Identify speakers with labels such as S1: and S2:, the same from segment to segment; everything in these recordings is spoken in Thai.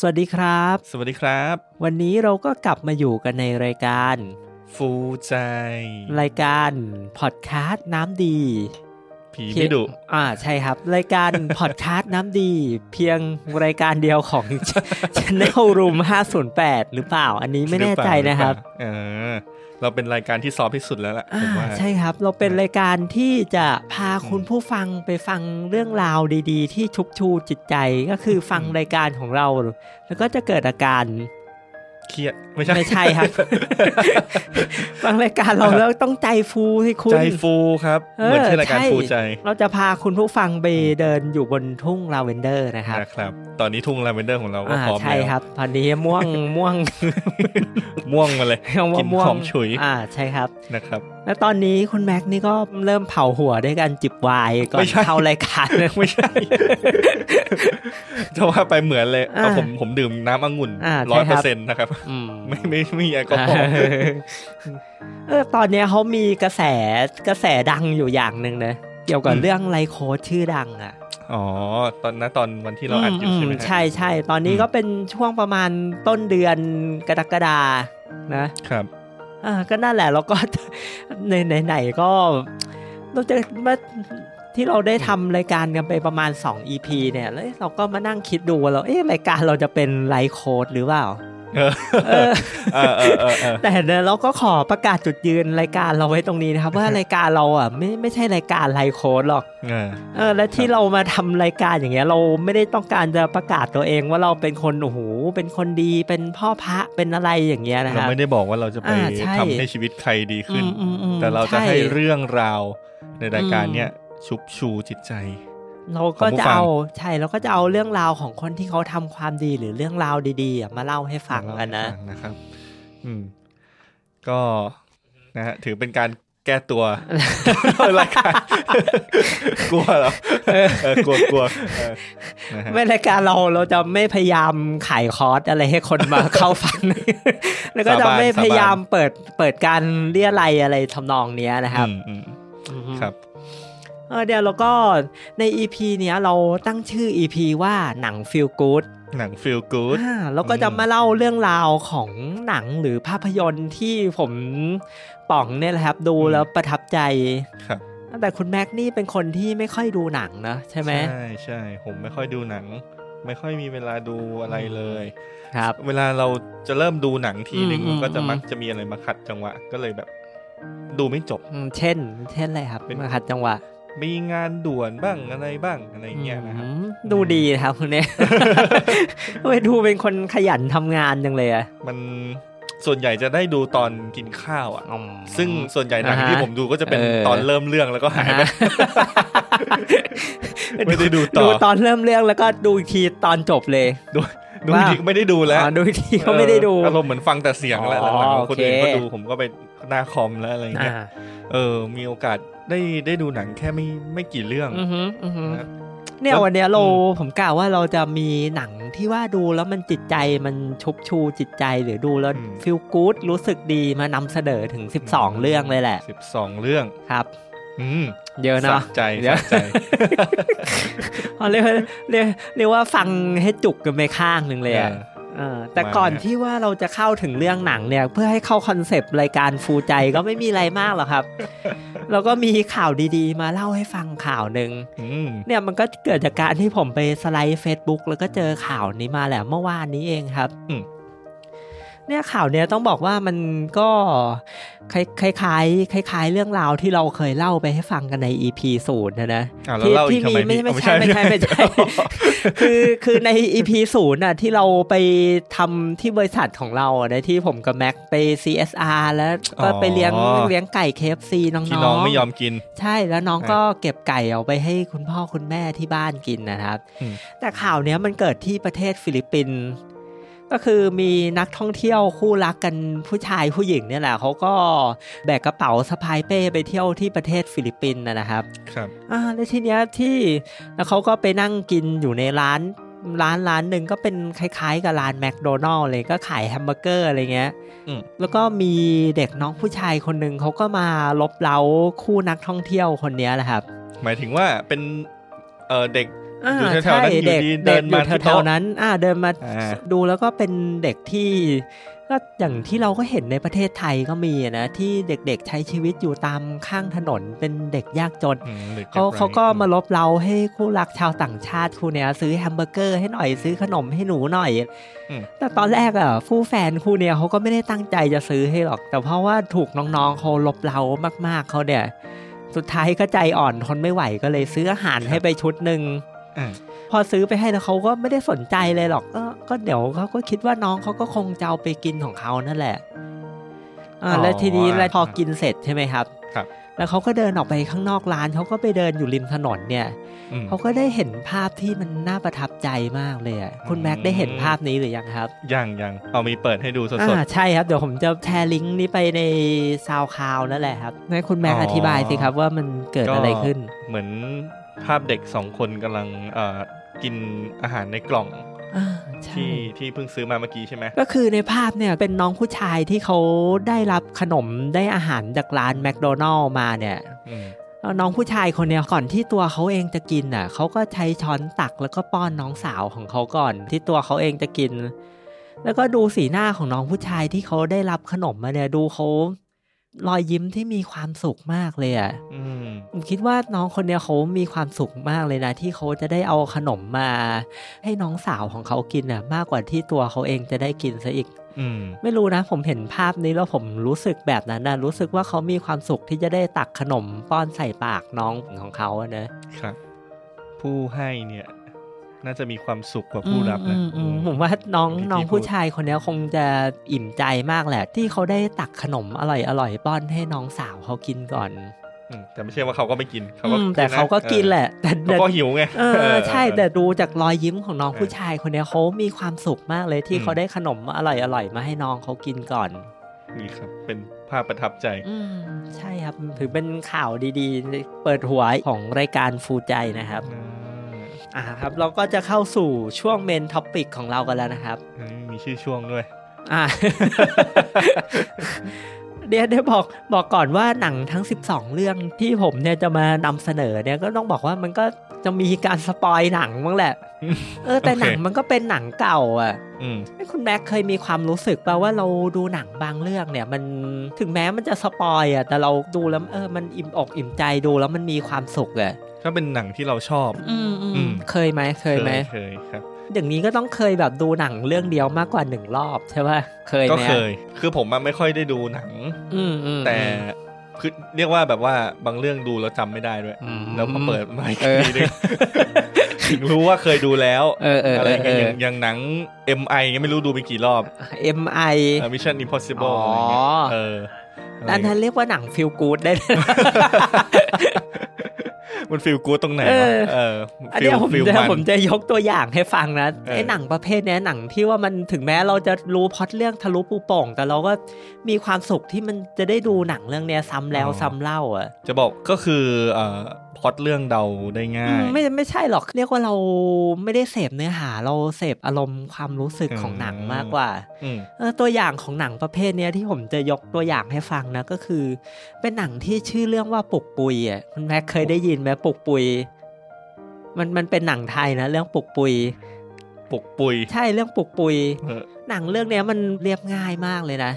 S1: สวัสดีครับ
S2: สวัสดีครับ
S1: วันนี้เราก็กลับมาอยู่กันในรายการ
S2: ฟูใจ
S1: รายการพอดแคสต์น้ำดี
S2: ผีไม่ดุ
S1: อ่าใช่ครับ รายการพอดแคสต์น้ำดี เพียงรายการเดียวของ Channel Room 508 หรือเปล่า อันนี้ไม่แน่ใจนะครับ
S2: เออ เราเป็นรายการที่ซอฟที่สุดแล้วล่ะ
S1: อ่า
S2: ผมว่า
S1: ใช่ครับ เราเป็นรายการที่จะพาคุณผู้ฟังไปฟังเรื่องราวดี ๆ ที่ชุบชูจิตใจก็คือฟังรายการของเรา แล้วก็จะเกิดอาการ
S2: เครียดไม่ใช่
S1: ไม่ใช่ครับฟังรายการเราแล้วต้องใจฟูสิคุณ
S2: ใจฟูครับ
S1: เออ
S2: เหมือนที่รายการ
S1: ใช่
S2: ฟูใจ
S1: เราจะพาคุณผู้ฟังไปเดินอยู่บนทุ่งลาเวนเดอร์นะครับ
S2: นะครับ ตอนนี้ทุ่งลาเวนเดอร์ของเราก็
S1: อ่า
S2: พร้อม
S1: ใช่
S2: แล้ว
S1: ครับตอนนี้ม่วงม่วง
S2: ม่วงมาเลยกลิ่น
S1: ม่วง
S2: หอมฉุย
S1: อ่าใช่ครับ
S2: นะครับ
S1: แล้วตอนนี้คุณแม็กนี่ก็เริ่มเผาหัวด้วยการจิบไวน์ก่อ
S2: ไม่
S1: น
S2: ใช่
S1: เข้ารายการ
S2: ไม่ใช่จะว่าไปเหมือนเลย
S1: อ่า
S2: เอาผมผมดื่มน้ำองุ่น
S1: อ่าใช่
S2: ร้อย
S1: ค
S2: เป
S1: รั
S2: อบร์เซ็นต์นะครับ
S1: อืม
S2: ไม่ไม่ไม่มีแอลกอฮอล์
S1: เออตอนเนี้ยเขามีกระแสกระแสดังอยู่อย่างหนึ่งนะเกี่ยวกับ
S2: อืม
S1: เรื่องไลโค้ดชื่อดังอะ
S2: อ๋อ ตอนนั้นตอนวันที่เราอัดอยู่ใช่ไหม
S1: ม
S2: ฮะ
S1: ใช่ใช่ตอนนี้
S2: อืม
S1: ก็เป็นช่วงประมาณต้นเดือนกรกฎานะ
S2: ครับ
S1: อ่าก็นั่นแหละแล้วก็ในไหนไหนๆก็เราจะมาที่เราได้ทำรายการกันไปประมาณ 2 EP เนี่ยแล้วเราก็มานั่งคิดดูว่าเราเอ๊ะรายการเราจะเป็นไลฟ์โค้ดหรือเปล่า แต่เนี่ยเราก็ขอประกาศจุดยืนรายการเราไว้ตรงนี้นะครับ ว่ารายการเราอะไม่ไม่ใช่รายการไลฟ์โค้ดหรอก
S2: เออ
S1: และที่เรามาทำรายการอย่างเงี้ย เราไม่ได้ต้องการจะประกาศตัวเองว่าเราเป็นคนโอ้โหเป็นคนดีเป็นพ่อพระเป็นอะไรอย่างเงี้ยนะค
S2: รับเราไม่ได้บอกว่าเราจะไป
S1: อ่าใช่
S2: ทำให้ชีวิตใครดีขึ้น แต่เราจะให้เรื่องราวในรายการเนี้ยชุบชูจิตใจ
S1: เราก็
S2: ของผู้
S1: จะ
S2: ฟัง
S1: เอาใช่เราก็จะเอาเรื่องราวของคนที่เขาทำความดีหรือเรื่องราวดีๆอะมาเล่าให้ฟังกันนะ
S2: ฟังนะครับ อืม ก็นะฮะถือเป็นการแก้ตัวรายการกลัวเหรอเออกลัวกลัวเออนะฮะ
S1: ไม่รายการเราเราจะไม่พยายามขายคอร์สอะไรให้คนมาเข้าฟัง แล้วก็จะไม่พยายามเปิดเปิดการเรียอะไรยอะไรทำนองเนี้ยนะครับ
S2: อืมอืม
S1: อือฮึ
S2: ครับ
S1: เออเดี๋ยวเราก็ใน EP เนี้ยเราตั้งชื่อ EP ว่าหนัง Feel Good
S2: หนัง feel good
S1: อ่าแล้วก็จะ
S2: อืม
S1: มาเล่าเรื่องราวของหนังหรือภาพยนตร์ที่ผมป่องเนี่ยแหละครับ ดูแล้วประทับใจ
S2: ครับ
S1: แต่คุณแม็กนี่เป็นคนที่ไม่ค่อยดูหนังนะใช่ไหม
S2: ใช่ใช่ผมไม่ค่อยดูหนัง ไม่ค่อยมีเวลาดูอะไรเลย
S1: ครับ
S2: เวลาเราจะเริ่มดูหนังทีหนึ่ง
S1: อืมอืม
S2: ก็จะ
S1: อืม
S2: มักจะมีอะไรมาขัดจังหวะ ก็เลยแบบ ดูไม่จบ
S1: อืมเช่น เช่นอะไรครับ
S2: เป็น
S1: มาขัดจังหวะ
S2: มีงานด่วนบ้างอะไรบ้างอะไรเงี้ยนะครับ
S1: อืมดูดีนะครับคนเนี้ยไปดูเป็นคนขยันทำงานจังเลยอะ
S2: มันส่วนใหญ่จะได้ดูตอนกินข้าวอะ
S1: อืม
S2: ซึ่งส่วนใหญ่หนัง
S1: อ่าฮะ
S2: ที่ผมดูก็จะเป็น
S1: เออ
S2: ตอนเริ่มเรื่องแล้วก็หายไป
S1: อ่าฮะ
S2: ไม่ได้ดูต่อ
S1: ดูตอนเริ่มเรื่องแล้วก็ดูอีกทีตอนจบเลย
S2: ดูดู
S1: ว่า
S2: อีกทีไม่ได้ดูแล้ว
S1: อ๋อดูอีกทีก็ไม่ได้ดู
S2: เอออารมณ์เหมือนฟังแต่เสียงแล้ว
S1: อ๋อ
S2: หลังๆคนอื่น
S1: โอเค
S2: ก็ดูผมก็ไปหน้าคอมแล้วอะไรเงี้ย
S1: อ่า
S2: เออมีโอกาส ได้ได้ดูหนังแค่ไม่ไม่กี่เรื่อง
S1: อือฮึอือฮึ
S2: นะ
S1: เนี่ย
S2: แล้ว
S1: วันเนี้ยเรา
S2: อืม
S1: ผมกล่าวว่าเราจะมีหนังที่ว่าดูแล้วมันจิตใจมันชุบชูจิตใจหรือดูแล้วฟีลกู๊ดรู้สึกดีมานำเสนอถึง 12 เรื่องเลยแหละ
S2: สิบสองเรื่อง
S1: ครับ
S2: อืม
S1: เยอะเนาะ
S2: สะใจ
S1: เดี๋ยว
S2: สะใจ
S1: เอาเรียกว่าเรียกเรียกว่าฟังให้จุกกันไปข้างหนึ่งเลยอะ เออแต่
S2: มา
S1: ก่อน
S2: เนี่ย
S1: ที่ว่าเราจะเข้าถึงเรื่องหนังเนี่ย เพื่อให้เข้าคอนเซปต์รายการฟูใจก็ไม่มีอะไรมากหรอกครับเราก็มีข่าวดีๆ มาเล่าให้ฟังข่าวหนึ่ง
S2: อืม
S1: เนี่ยมันก็เกิดจากการที่ผมไปสไลด์ Facebook แล้วก็เจอข่าวนี้มาแหละเมื่อวานนี้เองครับ
S2: อืม
S1: เนี่ยข่าวเนี้ยต้องบอกว่ามันก็คล้ายคล้ายๆคล้ายๆเรื่องราวที่เราเคยเล่าไปให้ฟังกันใน EP ศูนย์นะนะ
S2: อะแล้วเล่าอีกทำไม
S1: ไม่
S2: พี่
S1: ไม่
S2: เอา
S1: ใช่ไม่ใช่ไม่ใช่คือคือใน EP ศูนย์น่ะที่เราไปทำที่บริษัทของเราอะนะที่ผมกับแม็กไป CSR แล้วก็ไปเลี้ยง
S2: อ๋อ
S1: เลี้ยงไก่ KFC น้องๆ
S2: ที่น้องไม่ยอมกิน
S1: ใช่แล้วน้อง
S2: อะ
S1: ก็เก็บไก่เอาไปให้คุณพ่อคุณแม่ที่บ้านกินนะครับ
S2: อืม
S1: แต่ข่าวเนี้ยมันเกิดที่ประเทศฟิลิปปินส์ ก็คือมีนักท่องเที่ยวคู่รักกันผู้ชายผู้หญิงเนี่ยแหละเขาก็แบกกระเป๋าสะพายเป้ไปเที่ยวที่ประเทศฟิลิปปินส์นะนะครับ
S2: ครับ
S1: อ่าแล้วทีเนี้ยที่แล้วเขาก็ไปนั่งกินอยู่ในร้านร้านร้านหนึ่งก็เป็นคล้าย ๆ กับร้านแมคโดนัลด์เลยก็ขายแฮมเบอร์เกอร์อะไรเงี้ย
S2: อืม
S1: แล้วก็มีเด็กน้องผู้ชายคนหนึ่งเขาก็มาลบเล้าคู่นักท่องเที่ยวคนเนี้ยแหละครับ
S2: หมายถึงว่าเป็นเออเด็ก
S1: อ่า
S2: อยู่แถวๆ
S1: ใช่
S2: นั้นอยู่
S1: เด็ก
S2: ดี
S1: เด็
S2: เดิ
S1: ก
S2: น
S1: อ
S2: มา
S1: ยู่
S2: ที่
S1: แถว
S2: โต๊ะ
S1: ๆนั้น อ่าเดินมา
S2: อ่า
S1: ดูแล้วก็เป็นเด็กที่ก็อย่างที่เราก็เห็นในประเทศไทยก็มีอะนะที่เด็กๆใช้ชีวิตอยู่ตามข้างถนนเป็นเด็กยากจน
S2: อืมหรือ
S1: เขา
S2: จะไป
S1: เขาก็มาลบเราให้คู่รักชาวต่างชาติคู่เนี้ยซื้อแฮมเบอร์เกอร์ให้หน่อยซื้อขนมให้หนูหน่อย
S2: อืม
S1: แต่ตอนแรกอะคู่แฟนคู่เนี้ยเขาก็ไม่ได้ตั้งใจจะซื้อให้หรอก แต่เพราะว่าถูกน้องๆเขาลบเรามากๆเขาเนี่ย สุดท้ายก็ใจอ่อนทนไม่ไหวก็เลยซื้ออาหารให้ไปชุดหนึ่ง
S2: อ่า
S1: พอซื้อไปให้แล้วเขาก็ไม่ได้สนใจเลยหรอกก็ก็เดี๋ยวเขาก็คิดว่าน้องเขาก็คงจะเอาไปกินของเขานั่นแหละอ่าแล้วทีนี้แล้วพอกินเสร็จใช่ไหมครับ
S2: ครับ
S1: แล้วเขาก็เดินออกไปข้างนอกร้านเขาก็ไปเดินอยู่ริมถนนเนี่ย
S2: อืม
S1: เขาก็ได้เห็นภาพที่มันน่าประทับใจมากเลยอะคุณ
S2: อืม
S1: แม็กได้เห็นภาพนี้หรือยังครับ
S2: ยังยังเอามีเปิดให้ดูสด
S1: อ่าใช่ครับ เดี๋ยวผมจะแชร์ลิงก์นี้ไปในซาวคลาวนั่นแหละครับให้คุณแม็ก
S2: อ๋อ
S1: อ
S2: อ
S1: ธิบายสิครับว่ามันเกิดอะไรขึ้น
S2: เหมือน ภาพเด็กสองคนกำลังเอ่อกินอาหารในกล่อง
S1: อ่าใช่
S2: ที่ที่เพิ่งซื้อมาเมื่อกี้ใช่ไหม
S1: ก็คือในภาพเนี่ยเป็นน้องผู้ชายที่เขาได้รับขนมได้อาหารจากร้านแมคโดนัลล์มาเนี่ย
S2: อืม
S1: แล้วน้องผู้ชายคนเนี้ยก่อนที่ตัวเขาเองจะกินอะเขาก็ใช้ช้อนตักแล้วก็ป้อนน้องสาวของเขาก่อน ที่ตัวเขาเองจะกิน แล้วก็ดูสีหน้าของน้องผู้ชายที่เขาได้รับขนมมาเนี่ยดูเขา รอยยิ้มที่มีความสุขมากเลยอะ
S2: อืม
S1: ผมคิดว่าน้องคนเนี้ยเขามีความสุขมากเลยนะ ที่เขาจะได้เอาขนมมา ให้น้องสาวของเขากินอะ มากกว่าที่ตัวเขาเองจะได้กินซะอีก
S2: อืม
S1: ไม่รู้นะ ผมเห็นภาพนี้แล้วผมรู้สึกแบบนั้นนะรู้สึกว่าเขามีความสุขที่จะได้ตักขนมป้อนใส่ปากน้องของเขาอะนะ
S2: ครับผู้ให้เนี่ย น่าจะมีความสุขกว่าผู้รับนะ
S1: อืมอืม
S2: อื
S1: ผมว่าน้อง
S2: ที่
S1: น้อง
S2: พูด
S1: ผู้ชายคนเนี้ยคงจะอิ่มใจมากแหละ ที่เขาได้ตักขนมอร่อยอร่อยป้อนให้น้องสาวเขากินก่อน
S2: อืมแต่ไม่ใช่ว่าเขาก็ไม่กินเขาก็
S1: อืมแต่เขาก็กินแหละ แต่
S2: เออเขาก็หิวไง
S1: เออใช่
S2: เออ
S1: แต่ดูจากรอยยิ้มของน้อง
S2: เออ
S1: ผู้ชายคนเนี้ยเขามีความสุขมากเลยที่
S2: อืม
S1: เขาได้ขนมอร่อยอร่อยมาให้น้องเขากินก่อน
S2: นี่ครับเป็นภาพประทับใจ
S1: อืมใช่ครับ ถือเป็นข่าวดีๆ เปิดหัวของรายการฟูใจนะครับ อ่าครับเราก็จะเข้าสู่ช่วง main topic ของเรากันแล้วนะครับ
S2: อันนี้มีชื่อช่วงด้วย
S1: อ่าเดี๋ยวเดี๋ยวบอกบอกก่อนว่าหนังทั้ง 12 เรื่องที่ผมเนี่ยจะมานำเสนอเนี่ยก็ต้องบอกว่ามันก็จะมีการ spoil หนังบ้างแหละ เออแต่
S2: โอเค
S1: หนังมันก็เป็นหนังเก่าอะ
S2: อืม
S1: ไอ้คุณแม็กเคยมีความรู้สึกป่าว่าเราดูหนังบางเรื่องเนี่ย มันถึงแม้มันจะสปอยอะแต่เราดูแล้วเออมันอิ่มอกอิ่มใจดูแล้วมันมีความสุขอะ
S2: ถ้าเป็นหนังที่เราชอบ
S1: อืมอื
S2: อื
S1: ม
S2: ม
S1: เคยไหมเคยไหม
S2: เคยครับ
S1: อย่างนี้ก็ต้องเคยแบบดูหนังเรื่องเดียวมากกว่าหนึ่งรอบใช่ป่ะเคย
S2: ก็
S1: ไหม
S2: เคย คือผมอะไม่ค่อยได้ดูหนัง
S1: อืมอืม
S2: แต่คือเรียกว่าแบบว่าบางเรื่องดูแล้วจำไม่ได้ด้วย
S1: อืม
S2: แล้วพอเปิดมาอีก
S1: เออ
S2: ทีนึงถึงรู้ว่าเคยดูแล้ว
S1: เออเออ
S2: อะไร
S1: เออ
S2: เงี้ย
S1: เอ
S2: อ
S1: อย่าง
S2: อย่างหนัง MI เงี้ยไม่รู้ดูไปกี่รอบ
S1: เอ็มไอ
S2: Mission Impossible
S1: อ๋ออ
S2: อะไรเงี้ยเอออะไร
S1: อัน
S2: เงี้
S1: นั้
S2: ย
S1: นเรียกว่าหนังฟิลกูดได้เลย
S2: มันฟีลกู๊ดตรงไหน
S1: เอ
S2: วะ
S1: อ
S2: เออ
S1: อันเนี้ยผม
S2: ฟีล
S1: จะ
S2: มัน
S1: ผมจะยกตัวอย่างให้ฟังนะ
S2: เออ
S1: ไอ้หนังประเภทเนี้ยหนังที่ว่ามันถึงแม้เราจะรู้พล็อตเรื่องทะลุปูโป่งแต่เราก็มีความสุขที่มันจะได้ดูหนังเรื่องเนี้ยซ้ำแล้วซ้ำเล่าอะ
S2: จะบอกก็คือเอ่อ พล็อตเรื่องเดาได้ง่า
S1: อืม
S2: ย
S1: ไม่ไม่ใช่หรอกเรียกว่าเราไม่ได้เสพเนื้อหาเราเสพอารมณ์ความรู้สึกของหนังมากกว่า
S2: อืม
S1: เออตัวอย่างของหนังประเภทเนี้ยที่ผมจะยกตัวอย่างให้ฟังนะก็คือ เป็นหนังที่ชื่อเรื่องว่าปุกปุยอะคุณแม็กเคยได้ยินไหมปุกปุย มันมันเป็นหนังไทยนะเรื่องปุกปุย
S2: ปลุกปุย
S1: ใช่เรื่องปุกปุย
S2: เออ
S1: หนังเรื่องเนี้ยมันเรียบง่ายมากเลยนะ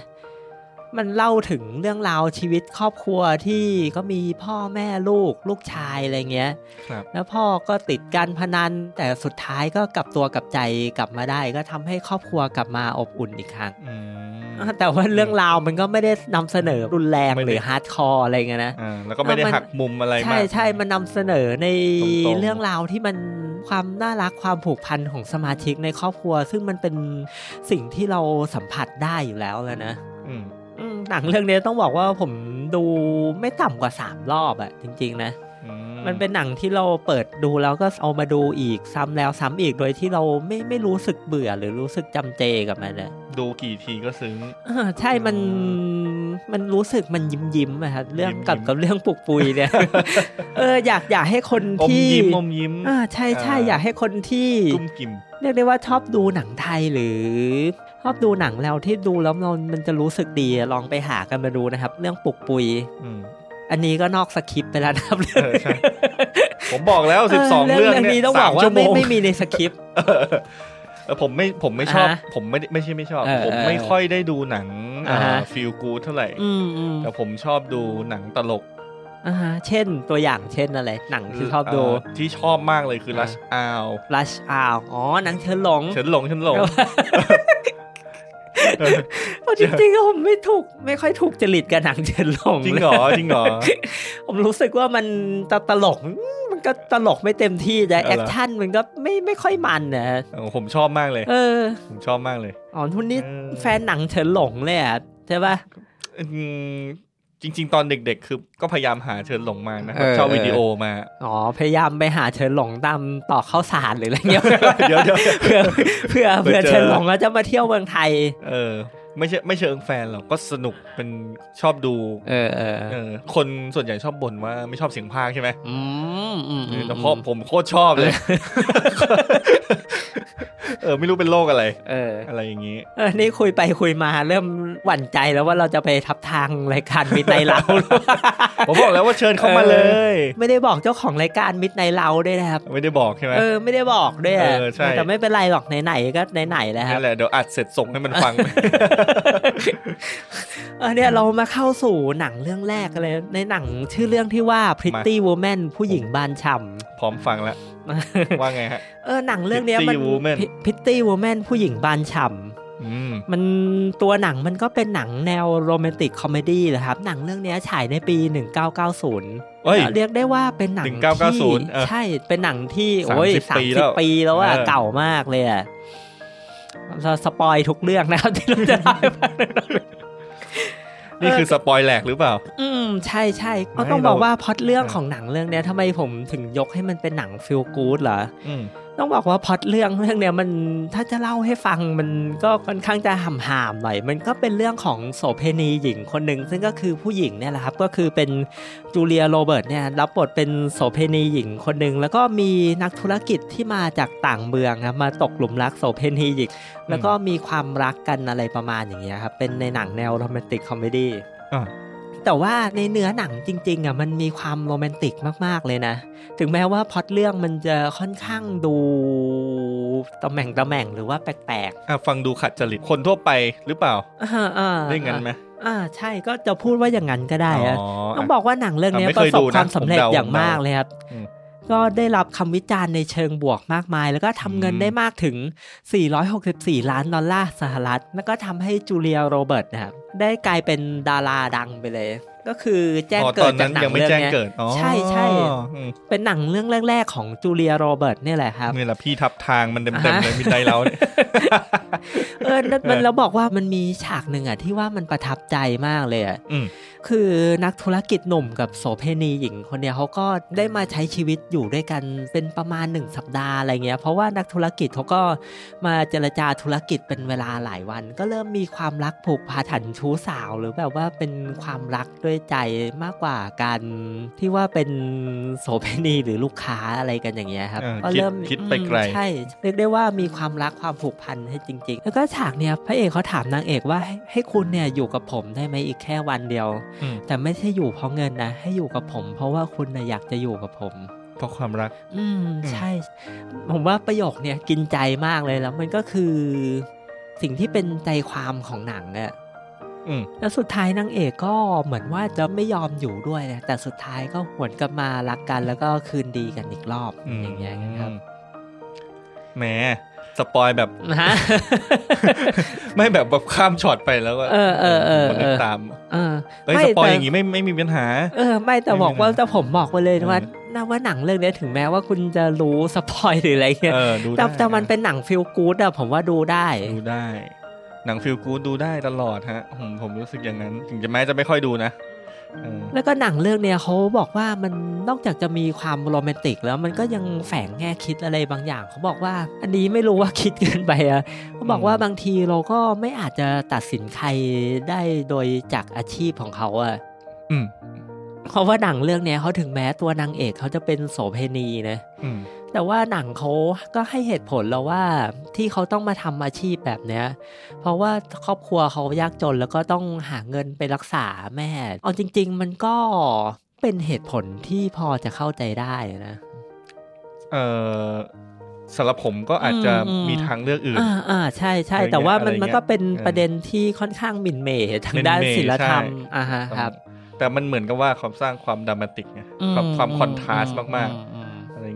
S1: มันเล่าถึงเรื่องราวชีวิตครอบครัวที่ก็มีพ่อแม่ลูกลูกชายอะไรเงี้ย
S2: ครับ
S1: แล้วพ่อก็ติดการพนัน แต่สุดท้ายก็กลับตัวกลับใจกลับมาได้ ก็ทำให้ครอบครัวกลับมาอบอุ่นอีกครั้ง
S2: อืม
S1: อ่าแต่ว่าเรื่องราวมันก็ไม่ได้นำเสนอรุนแรง
S2: ไม่ได้
S1: หรือ hardcore อะไรเงี้ยนะ
S2: อ่าแล้วก็ไม่ได้
S1: มัน
S2: หักมุมอะไร
S1: ใช่
S2: มาก
S1: ใช่มันนำเสนอใน
S2: ตรงๆ
S1: เรื่องราวที่มันความน่ารักความผูกพันของสมาชิกในครอบครัว ซึ่งมันเป็นสิ่งที่เราสัมผัสได้อยู่แล้วแหล้วนะ
S2: อืม
S1: อืม หนังเรื่องนี้ต้องบอกว่าผมดูไม่ต่ำกว่าสามรอบอะจริง ๆ นะ
S2: อื
S1: มันเป็นหนังที่เราเปิดดูแล้วก็เอามาดูอีกซ้ำแล้วซ้ำอีกโดยที่เราไม่ไม่รู้สึกเบื่อหรือรู้สึกจำเจกับมันเลย
S2: ดูกี่ทีก็ซึ้ง
S1: อ่าใช่มันมันรู้สึกมันยิ้มยิ้มๆอะครับเรื่อง
S2: ยิ้มๆ
S1: กับกับเรื่องปลุกปุยเนี่ยเอออยากอยากให้คน
S2: อม
S1: ที่
S2: ยิ้มอมยิ้ม
S1: อ่าใช่ใช่
S2: อ่า
S1: อยากให้คนที่
S2: กุ้มกิ่ม
S1: เรียกได้ว่าชอบดูหนังไทยหรือ ชอบดูหนังแล้วที่ดูแล้วมันมันจะรู้สึกดีอะลองไปหากันมาดูนะครับ เรื่องปุกปุย
S2: อืม
S1: อันนี้ก็นอกสคริปต์ไปแล้วนะครับ
S2: เออใช่ผมบอกแล้วสิบสองเรื่อง
S1: นี้
S2: เนี่ย
S1: ต้องบ
S2: สา
S1: อก
S2: ม
S1: ว่า
S2: ชั่วโม
S1: ไม่
S2: ง
S1: ไม่มีในสคริปต์
S2: เออผมไม่ผมไม่ชอบ
S1: อ่าฮะ
S2: ผมไม่ได้ไม่ใช่ไม่ชอบ
S1: เออ
S2: ผมไม่
S1: เออ
S2: ค่อยได้ดูหนัง
S1: อ่าฮะ
S2: feel good เท่าไหร่
S1: อืมอืม
S2: แต่ผมชอบดูหนังตลก
S1: อ่าฮะเช่นตัวอย่างเช่นอะไร หนังที่ชอบดู
S2: เที่ชอบมากเลยคือ
S1: อ่า
S2: Rush Hour
S1: Rush Hour อ๋อหนังเฉินหลง
S2: ฉันหลงฉันหลง
S1: เพราะจริงๆก็ผมไม่ถูกไม่ค่อยถูกจริตกับหนังเฉินหลง
S2: จริงเหรอจริงเหรอ
S1: ผมรู้สึกว่ามันตตลกอืมมันก็ตลกไม่เต็มที่แต่
S2: เอาเหรอ
S1: action มันก็ไม่ไม่ค่อยมันนะ
S2: เออผมชอบมากเลย
S1: เออ
S2: ผมชอบมากเลย
S1: อ๋อทุนนี้
S2: เออ
S1: แฟนหนังเฉินหลงเลยอะใช่ป่ะ
S2: อืม จริง ๆ ตอนเด็ก ๆ คือก็พยายามหาเชิญหลงมานะ
S1: เออ
S2: ชอบวิดีโอมา
S1: อ๋อ พยายามไปหาเฉินหลงตามต่อข้าวสารหรืออะไรเงี้ย
S2: เดี๋ยวเดี๋ยว
S1: เพื่อเพื่อ
S2: ไป
S1: เพื่อ
S2: เจอ
S1: เฉินหลงแล้วจะมาเที่ยวเมืองไทย
S2: เออ ไม่ใช่ไม่เชิงแฟนหรอกก็สนุกเป็นชอบดู
S1: เออเออ
S2: เออคนส่วนใหญ่ชอบบ่นว่าไม่ชอบเสียงพากย์ใช่ไหม
S1: อืมอืมอืม
S2: แต่พอผมโคตรชอบเลย เออไม่รู้เป็นโรคอะไร
S1: เออ
S2: อะไรอย่างนี้
S1: เออนี่คุยไปคุยมาเริ่มหวั่นใจแล้วว่าเราจะไปทับทางรายการมิดในเรา
S2: ผมบอกแล้วว่าเชิญเข้ามาเลย
S1: ไม่ได้บอกเจ้าของรายการมิดในเราด้วยนะครับ
S2: ไม่ได้บอกใช่ไหม
S1: เออไม่ได้บอกด้วยอะ
S2: เออใช่
S1: แต่ไม่เป็นไรหรอกไหนๆก็ไหนๆแล้วครั
S2: นั่
S1: บ
S2: นแหละเดี๋ยวอัดเสร็จส่งให้มันฟัง
S1: เออเนี่ยเรามาเข้าสู่หนังเรื่องแรกกันเลย ในหนังชื่อเรื่องที่ว่า Pretty Woman ผู้หญิงบานฉ่
S2: พร้อมฟังแล้วำว่าไงฮะ
S1: เออหนังเรื่องเนี้ยมัน
S2: Pretty Woman
S1: Pretty Woman ผู้หญิงบานฉ่ำ
S2: อืม
S1: มันตัวหนังมันก็เป็นหนังแนว romantic comedy นะครับ หนังเรื่องเนี้ยฉายในปี 1990
S2: เฮ้ย
S1: เรียกได้ว่าเป็นหนัง
S2: 1990
S1: ที่
S2: เออ
S1: ใช่เป็นหนังที่โอ้ย
S2: 30
S1: สาม
S2: ปี
S1: สิ
S2: แล้
S1: บ
S2: ว
S1: ปีแล้วอะ
S2: เออ
S1: เก่ามากเลยอะ เรา spoil ทุกเรื่องนะครับที่เราจะได้ฟัง
S2: นี่คือ spoil แหลกหรือเปล่า
S1: อืม ใช่ใช่ก็
S2: ไม่
S1: ต้องบอก
S2: เรา
S1: ว่าพล็อตเรื่อง
S2: เออ
S1: ของหนังเรื่องเนี้ยทำไมผมถึงยกให้มันเป็นหนัง feel good เหรอ
S2: อืม
S1: ต้องบอกว่าพล็อตเรื่องเรื่องเนี้ยมันถ้าจะเล่าให้ฟังมันก็ค่อนข้างจะห่ำหามๆหน่อยมันก็เป็นเรื่องของโสเพณีหญิงคนหนึ่งซึ่งก็คือผู้หญิงเนี่ยแหละครับก็คือเป็นจูเลียโรเบิร์ตเนี่ยรับบทเป็นโสเพณีหญิงคนหนึ่งแล้วก็มีนักธุรกิจที่มาจากต่างเมืองครับมาตกหลุมรักโสเพณีหญิงแล้วก็มีความรักกันอะไรประมาณอย่างเงี้ยครับเป็นในหนังแนว romantic comedyอ่า แต่ว่าในเนื้อหนังจริงๆอะมันมีความโรแมนติกมาก ๆ เลยนะ ถึงแม้ว่าพล็อตเรื่องมันจะค่อนข้างดูตะแหม่งตะแหม่งหรือว่าแปลก
S2: อะฟังดูขัดจริตคนทั่วไปหรือเปล่า
S1: ๆอ่าอ่า
S2: ได้งั้นไหม
S1: อ่าใช่ก็จะพูดว่าอย่างนั้นก็ได้อะ
S2: อ๋อ
S1: ต้องบอกว่าหนังเรื่องนี้
S2: อะไม่
S1: ป
S2: เค
S1: ระ
S2: ย
S1: สบ
S2: ดูนะ
S1: ความสำเร็จ
S2: ผมเดา
S1: อย่างมาก
S2: ผมเดา
S1: เลยครับ
S2: อืม
S1: ก็ได้รับคำวิจารณ์ในเชิงบวกมากมาย แล้วก็ทำเงิน
S2: อืม
S1: ได้มากถึง 464 ล้านดอลลาร์สหรัฐ แล้วก็ทำให้จูเลียโรเบิร์ตนะครับ ได้กลายเป็นดาราดังไปเลยก็คือแจ้ง
S2: อ๋อ
S1: เกิ
S2: ตอ
S1: ด
S2: น
S1: จา
S2: นั้
S1: ก
S2: น
S1: หนัง
S2: ยังไม่
S1: เรื่อง
S2: แจ้ง
S1: เนี้ย
S2: เกิดอ๋อ
S1: ใช่ใช่
S2: อืม
S1: เป็นหนังเรื่องแรก ๆ ของจูเลียโรเบิร์ตเนี่ยแหละครับ
S2: นี่แหละพี่ทับทางมันเต็ม
S1: อ่า
S2: เต็ม
S1: ฮะ
S2: เลยมิดไนเราเนี่ย
S1: เออแล้วมันเราบอกว่ามันมีฉากหนึ่งอะที่ว่ามันประทับใจมากเลยอะ
S2: อืม
S1: คือนักธุรกิจหนุ่มกับโสเพณีหญิงคนเนี้ยเขาก็ได้มาใช้ชีวิตอยู่ด้วยกันเป็นประมาณหนึ่งสัปดาห์อะไรเงี้ย เพราะว่านักธุรกิจเขาก็มาเจรจาธุรกิจเป็นเวลาหลายวัน ก็เริ่มมีความรักผูกพันชู้สาวหรือแบบว่าเป็นความรักด้วยใจมากกว่าการที่ว่าเป็นโสเพณีหรือลูกค้าอะไรกันอย่างเงี้ยครับ
S2: เออ
S1: ก็
S2: คิด
S1: เริ่ม
S2: คิดไปไกล
S1: อืมใช่เรียกได้ว่ามีความรักความผูกพันให้จริง ๆ แล้วก็ฉากเนี้ยพระเอกเขาถามนางเอกว่าให้ให้คุณเนี่ยอยู่กับผมได้ไหมอีกแค่วันเดียว
S2: อืม
S1: แต่ไม่ใช่อยู่เพราะเงินนะ ให้อยู่กับผม เพราะว่าคุณนะอยากจะอยู่กับผม
S2: เพราะความรัก
S1: อืมใช่ ผมว่าประโยคเนี่ยกินใจมากเลยแล้วมันก็คือสิ่งที่เป็นใจความของหนังอะ
S2: อืม
S1: แล้วสุดท้ายนางเอกก็เหมือนว่าจะไม่ยอมอยู่ด้วยนะแต่สุดท้ายก็หวนกลับมารักกันแล้วก็คืนดีกันอีกรอบ
S2: อืม
S1: อย่างเงี้ยครับ
S2: แหมสปอยแบบ
S1: นะฮะ
S2: ไม่แบบแบบข้ามช็อตไปแล้วก็
S1: เออเออเออ
S2: มันก็
S1: เออ
S2: ตาม
S1: เออ
S2: เฮ้ย
S1: ไม่
S2: สปอย
S1: แต่
S2: อย่างงี้ไม่ไม่มีปัญหา
S1: เออ ไม่แต่บอกว่า
S2: ไม่มีนะ
S1: แต่ผมบอกไปเลยว่า
S2: เออ
S1: น่าว่าหนังเรื่องเนี้ยถึงแม้ว่าคุณจะรู้ spoil หรืออะไรเงี้ย
S2: เออดู
S1: แต่
S2: ได้
S1: แต่มันเป็นหนัง feel good อะผมว่าดูได้
S2: ดูได้ หนัง feel good ดูได้ตลอดฮะผมผมรู้สึกอย่างนั้น ถึงจะแม้จะไม่ค่อยดูนะเออ
S1: แล้วก็หนังเรื่องเนี้ยเขาบอกว่ามันนอกจากจะมีความโรแมนติก แล้วมันก็ยังแฝงแง่คิดอะไรบางอย่างเขาบอกว่า อันนี้ไม่รู้ว่าคิดเกินไปอะเขาบอกว่าบางทีเราก็ไม่อาจจะตัดสินใครได้โดยจากอาชีพของเขาอะ
S2: อืม
S1: เพราะว่าหนังเรื่องเนี้ยเขาถึงแม้ตัวนางเอกเขาจะเป็นโสเพณีนะ
S2: อืม
S1: แต่ว่าหนังเขาก็ให้เหตุผลแล้วว่าที่เขาต้องมาทำอาชีพแบบเนี้ย เพราะว่าครอบครัวเขายากจนแล้วก็ต้องหาเงินไปรักษาแม่ เอาจริง ๆ มันก็เป็นเหตุผลที่พอจะเข้าใจได้นะ
S2: เออสำหรับผมก็อาจจะ
S1: อืม
S2: มีทางเลือกอื่น
S1: อ่าอ่าใช่ใช่
S2: อะไรเงี้ย
S1: แต่ว่ามัน
S2: อะไรเงี้ย
S1: มันก็เป็น
S2: เออ
S1: ประเด็นที่ค่อนข้างหมิ่นเหม่ทางด้าน
S2: หมิ่นเหม่
S1: ศิลธรรม
S2: ใช่
S1: อ่าฮะครับ
S2: แต่มันเหมือนกับว่าความสร้างความดรามาติกไงความความคอนทราสต์มาก
S1: อือืม
S2: ๆอะไร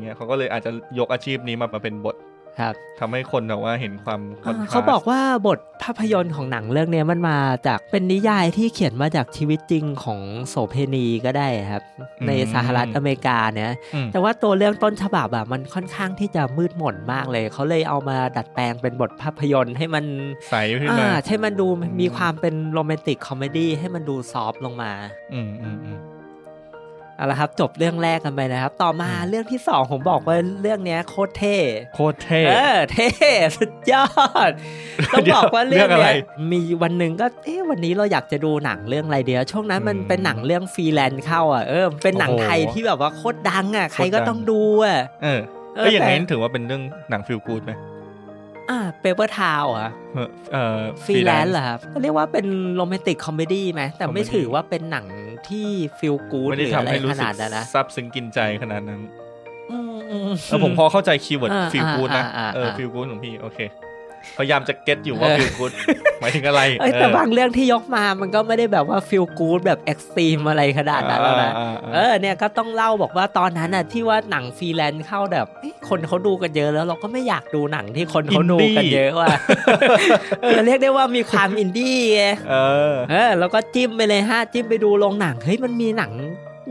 S2: เงี้ยเขาก็เลยอาจจะยกอาชีพนี้มามาเป็นบท
S1: ครับ
S2: ทำให้คนแบบว่าเห็นความคอนทราสต์
S1: เขาบอกว่าบทภาพยนตร์ของหนังเรื่องเนี้ยมันมาจากเป็นนิยายที่เขียนมาจากชีวิตจริงของโสเพณีก็ได้ครับ ในสหรัฐอเมริกาเนี่ย
S2: อืม
S1: แต่ว่าตัวเรื่องต้นฉบับอะมันค่อนข้างที่จะมืดหม่นมากเลย เขาเลยเอามาดัดแปลงเป็นบทภาพยนตร์ให้มัน
S2: ใสขึ้น
S1: อ่า
S2: มา
S1: ใช่มันดูมีความเป็น romantic comedy ให้มันดู soft ลงมา
S2: อืมอืมอืม
S1: เอาละครับ จบเรื่องแรกกันไปนะครับ ต่อมาเรื่องที่สองผมบอกว่าเรื่องเนี้ยโคตรเท่
S2: โคตรเท่
S1: เออเท่สุดยอดต้องบอกว่า
S2: เรื่
S1: เรื่
S2: อ
S1: องง
S2: อะไร
S1: เนี้ยมีวันหนึ่งก็เอ๊ะวันนี้เราอยากจะดูหนังเรื่องอะไรเดียวช่วงนั้นมัน
S2: อืม
S1: เป็นหนังเรื่องฟรีแลนซ์เข้าอะเออเป็นหนัง
S2: โอ้โห
S1: ไทยที่แบบว่าโคตรดังอะใครก็
S2: โคตรดัง
S1: ต้องดูอะ
S2: เออ
S1: เออ
S2: ก็อย่าง
S1: แต่
S2: นั้นถือว่าเป็นเรื่องหนังฟิลกูดไหม
S1: อ่าเปเปอร์ทาวอะ
S2: เออเออ
S1: ฟรีแลนซ์เหรอครับก็เรียกว่าเป็นโรแมนติกคอมเมดี้ไหมแต่ไม่
S2: Comedy
S1: ถือว่าเป็นหนังที่ฟิลกู๊ด
S2: ไม่
S1: ห
S2: ได้
S1: รือ
S2: ทำ
S1: อะไร
S2: ให้รู้
S1: ข
S2: สึ
S1: นากดนั้นนะ
S2: ซาบซึ้งกินใจขนาดนั้น
S1: อืมอืม
S2: เออผมพอเข้าใจคีย์เวิร์ด
S1: อ่า
S2: ฟิลกูดนะ
S1: อ่าอ่า
S2: เออ
S1: อ่า
S2: ฟิลกูดของพี่โอเค พยายามจะเก็ตอยู่ว่า
S1: เออ
S2: ฟิลกูดหมายถึงอะไร
S1: เอ้ยแต่บางเรื่องที่ยกมามันก็ไม่ได้แบบว่าฟิลกู๊ดแบบเอ็กซ์ตรีมอะไรขนาดนั้นแล้วนะ
S2: อ่าอ่า
S1: เอ
S2: อ่า
S1: อเนี่ยก็ต้องเล่าบอกว่าตอนนั้นน่ะที่ว่าหนังฟรีแลนซ์เข้าแบบเอ๊ะคนเขาดูกันเยอะแล้วเราก็ไม่อยากดูหนังที่คนเขาดูกันเยอะว่ะเออเรียกได้ว่ามีความอินดี้ไง
S2: เออ
S1: เออแล้วก็จิ้มไปเลยฮะจิ้มไปดูโรงหนังเฮ้ยมันมีหนัง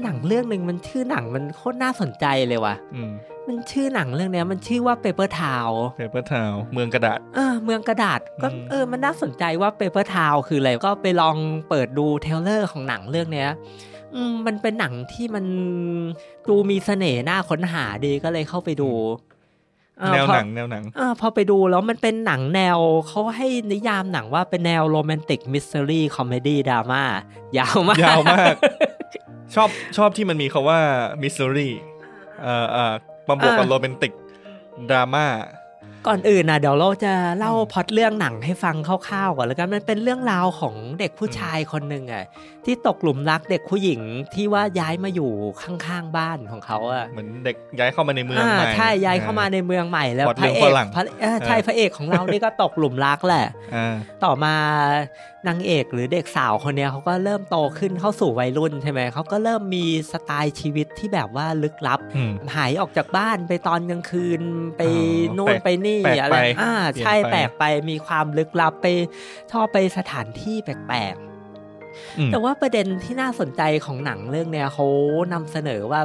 S1: หนังเรื่องหนึ่งมันชื่อหนังมันโคตรน่าสนใจเลยว่ะ
S2: อื ม
S1: มันชื่อหนังเรื่องเนี้ยมันชื่อว่า Paper Town
S2: Paper Town เมืองกระดาษ
S1: เออเมืองกระดาษก็
S2: อืม
S1: เออมันน่าสนใจว่า Paper Town คืออะไรก็ไปลองเปิดดู trailer ของหนังเรื่องเนี้ยอืมมันเป็นหนังที่มันดูมีเสน่ห์น่าค้นหาดีก็เลยเข้าไปดูเออ
S2: แนว
S1: พอ
S2: หนังแนวหนัง
S1: เออพอไปดูแล้วมันเป็นหนังแนวเขาให้นิยามหนังว่าเป็นแนวโรแมนติกมิส t ต r รี่คอมเมดี้ดราม่ายาวมาก
S2: ยาวมาก ชอบชอบที่มันมีคาว่ามิส t รีเอ่อเอ่อ มาบวกกับ
S1: อ่า
S2: romantic dramaก่
S1: อนอื่นนะเดี๋ยวเราจะเล่าพล็อตเรื่องหนังให้ฟังคร่าวๆก่อนแล้วกันมันเป็นเรื่องราวของเด็กผู้ชายคนหนึ่งอะที่ตกหลุมรักเด็กผู้หญิงที่ว่าย้ายมาอยู่ข้างๆบ้านของเขาอะ
S2: เหมือนเด็กย้ายเข้ามาในเมือง
S1: อ่า
S2: ใหม่
S1: ใช่ย้ายเข้ามาในเมืองใหม่แล้ว
S2: พล็อต
S1: พระ
S2: เรื่อง
S1: เอก
S2: ฝรั่ง
S1: พระเออใช่
S2: เออ
S1: พระเอกของเรานี่ก็ตกหลุมรักแหละ
S2: อ่า
S1: ต่อมา นางเอกหรือเด็กสาวคนเนี้ยเขาก็เริ่มโตขึ้นเข้าสู่วัยรุ่นใช่ไหมเขาก็เริ่มมีสไตล์ชีวิตที่แบบว่าลึกลับ
S2: อืม
S1: หายออกจากบ้านไปตอนกลางคืนไป
S2: อ๋อ
S1: นู่น
S2: แปลก
S1: ไปนี่
S2: แปลก
S1: อะไร
S2: ไป
S1: อ่า
S2: เปลี่ยน
S1: ใช่
S2: ไป
S1: แปลกไปมีความลึกลับไปชอบไปสถานที่แปลก
S2: อืม
S1: ๆแต่ว่าประเด็นที่น่าสนใจของหนังเรื่องเนี้ยเขานำเสนอว่า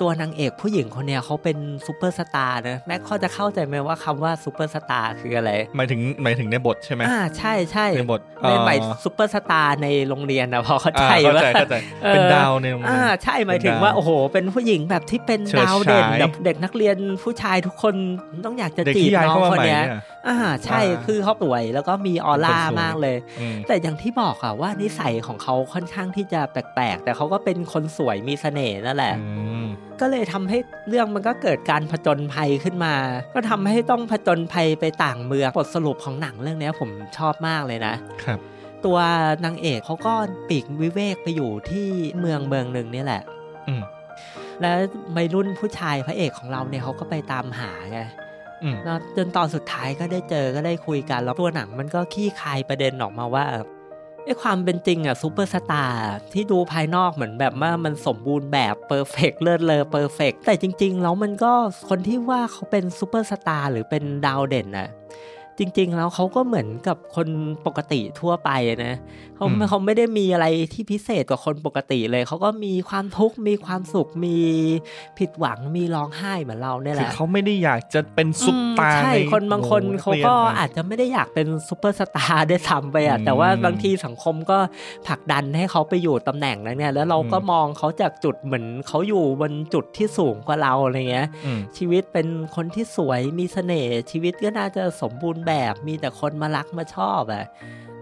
S1: ตัวนางเอกผู้หญิงคนเนี้ยเขาเป็นซูเปอร์สตาร์นะแม็กเขาจะเข้าใจไหมว่าคำว่าซูเปอร์สตาร์คืออะไร
S2: หมายถึงหมายถึงในบทใช่ไหม
S1: อ่าใช่ใช่
S2: ในบท
S1: ในหมาย
S2: เอ่อ
S1: ซูเปอร์สตาร์ในโรงเรียนนะพอเข้าใจ
S2: อ่าเข้าใจเข้าใจว่า
S1: เออ
S2: เป็นดาวในโรงเรีย
S1: อ่าใช่หมายถึง
S2: เป็นดาว
S1: ว่าโอ้โห เป็นผู้หญิงแบบที่เป็น
S2: เฉิด
S1: ดาวเด่น
S2: ฉาย
S1: แบบเด็กนักเรียนผู้ชายทุกคนต้องอยากจะ
S2: เด็ก
S1: จีบ
S2: ที่ย้าย
S1: น้อง
S2: เข้ามา
S1: คน
S2: ใหม่
S1: เนี้ย
S2: เนี่ย
S1: อ่าใช่
S2: อ่า
S1: คือเขาสวยแล้วก็มีออร่า
S2: เป็นคนสวย
S1: มากเลย
S2: อืม
S1: แต่อย่างที่บอกอะว่านิสัยของเขาค่อนข้างที่จะแปลกๆ แต่เขาก็เป็นคนสวยมีเสน่ห์นั่นแหละ
S2: อืม
S1: ก็เลยทำให้เรื่องมันก็เกิดการผจญภัยขึ้นมา ก็ทำให้ต้องผจญภัยไปต่างเมืองบทสรุปของหนังเรื่องเนี้ยผมชอบมากเลยนะ
S2: ครับ
S1: ตัวนางเอกเขาก็ปลีกวิเวกไปอยู่ที่เมืองเมืองหนึ่งนี่แหละ
S2: อืม
S1: แล้ววัยรุ่นผู้ชายพระเอกของเราเนี่ยเขาก็ไปตามหาไง
S2: อืม
S1: แล้วจนตอนสุดท้ายก็ได้เจอก็ได้คุยกัน แล้วตัวหนังมันก็คลี่คลายประเด็นออกมาว่า ไอ้ความเป็นจริงอะซูเปอร์สตาร์ที่ดูภายนอกเหมือนแบบว่ามันสมบูรณ์แบบ perfect เลิศเลอ perfect แต่จริง ๆ แล้วมันก็คนที่ว่าเขาเป็นซูเปอร์สตาร์หรือเป็นดาวเด่นอะ จริง ๆ แล้วเขาก็เหมือนกับคนปกติทั่วไปนะเขา
S2: อืม
S1: เขาไม่ได้มีอะไรที่พิเศษกว่าคนปกติเลย เขาก็มีความทุกข์มีความสุขมีผิดหวังมีร้องไห้เหมือนเราเนี่ยแห
S2: คือ
S1: ละ
S2: เขาไม่ได้อยากจะเป็นซุปตาร์
S1: อืมใช่
S2: ใน
S1: คนบางคน
S2: หมู่
S1: เขา
S2: นัรียน
S1: ก็
S2: นะ
S1: อาจจะไม่ได้อยากเป็นซูเปอร์สตาร์ด้วยซ้ำไปอะ
S2: อืม
S1: แต่ว่าบางทีสังคมก็ผลักดันให้เขาไปอยู่ตำแหน่งนั้นเนี่ยแล้วเราก็
S2: อืม
S1: มองเขาจากจุดเหมือนเขาอยู่บนจุดที่สูงกว่าเราอะไรเงี้ย
S2: อืม
S1: ชีวิตเป็นคนที่สวยมีเสน่ห์ชีวิตก็น่าจะสมบูรณ์แบบมีแต่คนมารักมาชอบอะ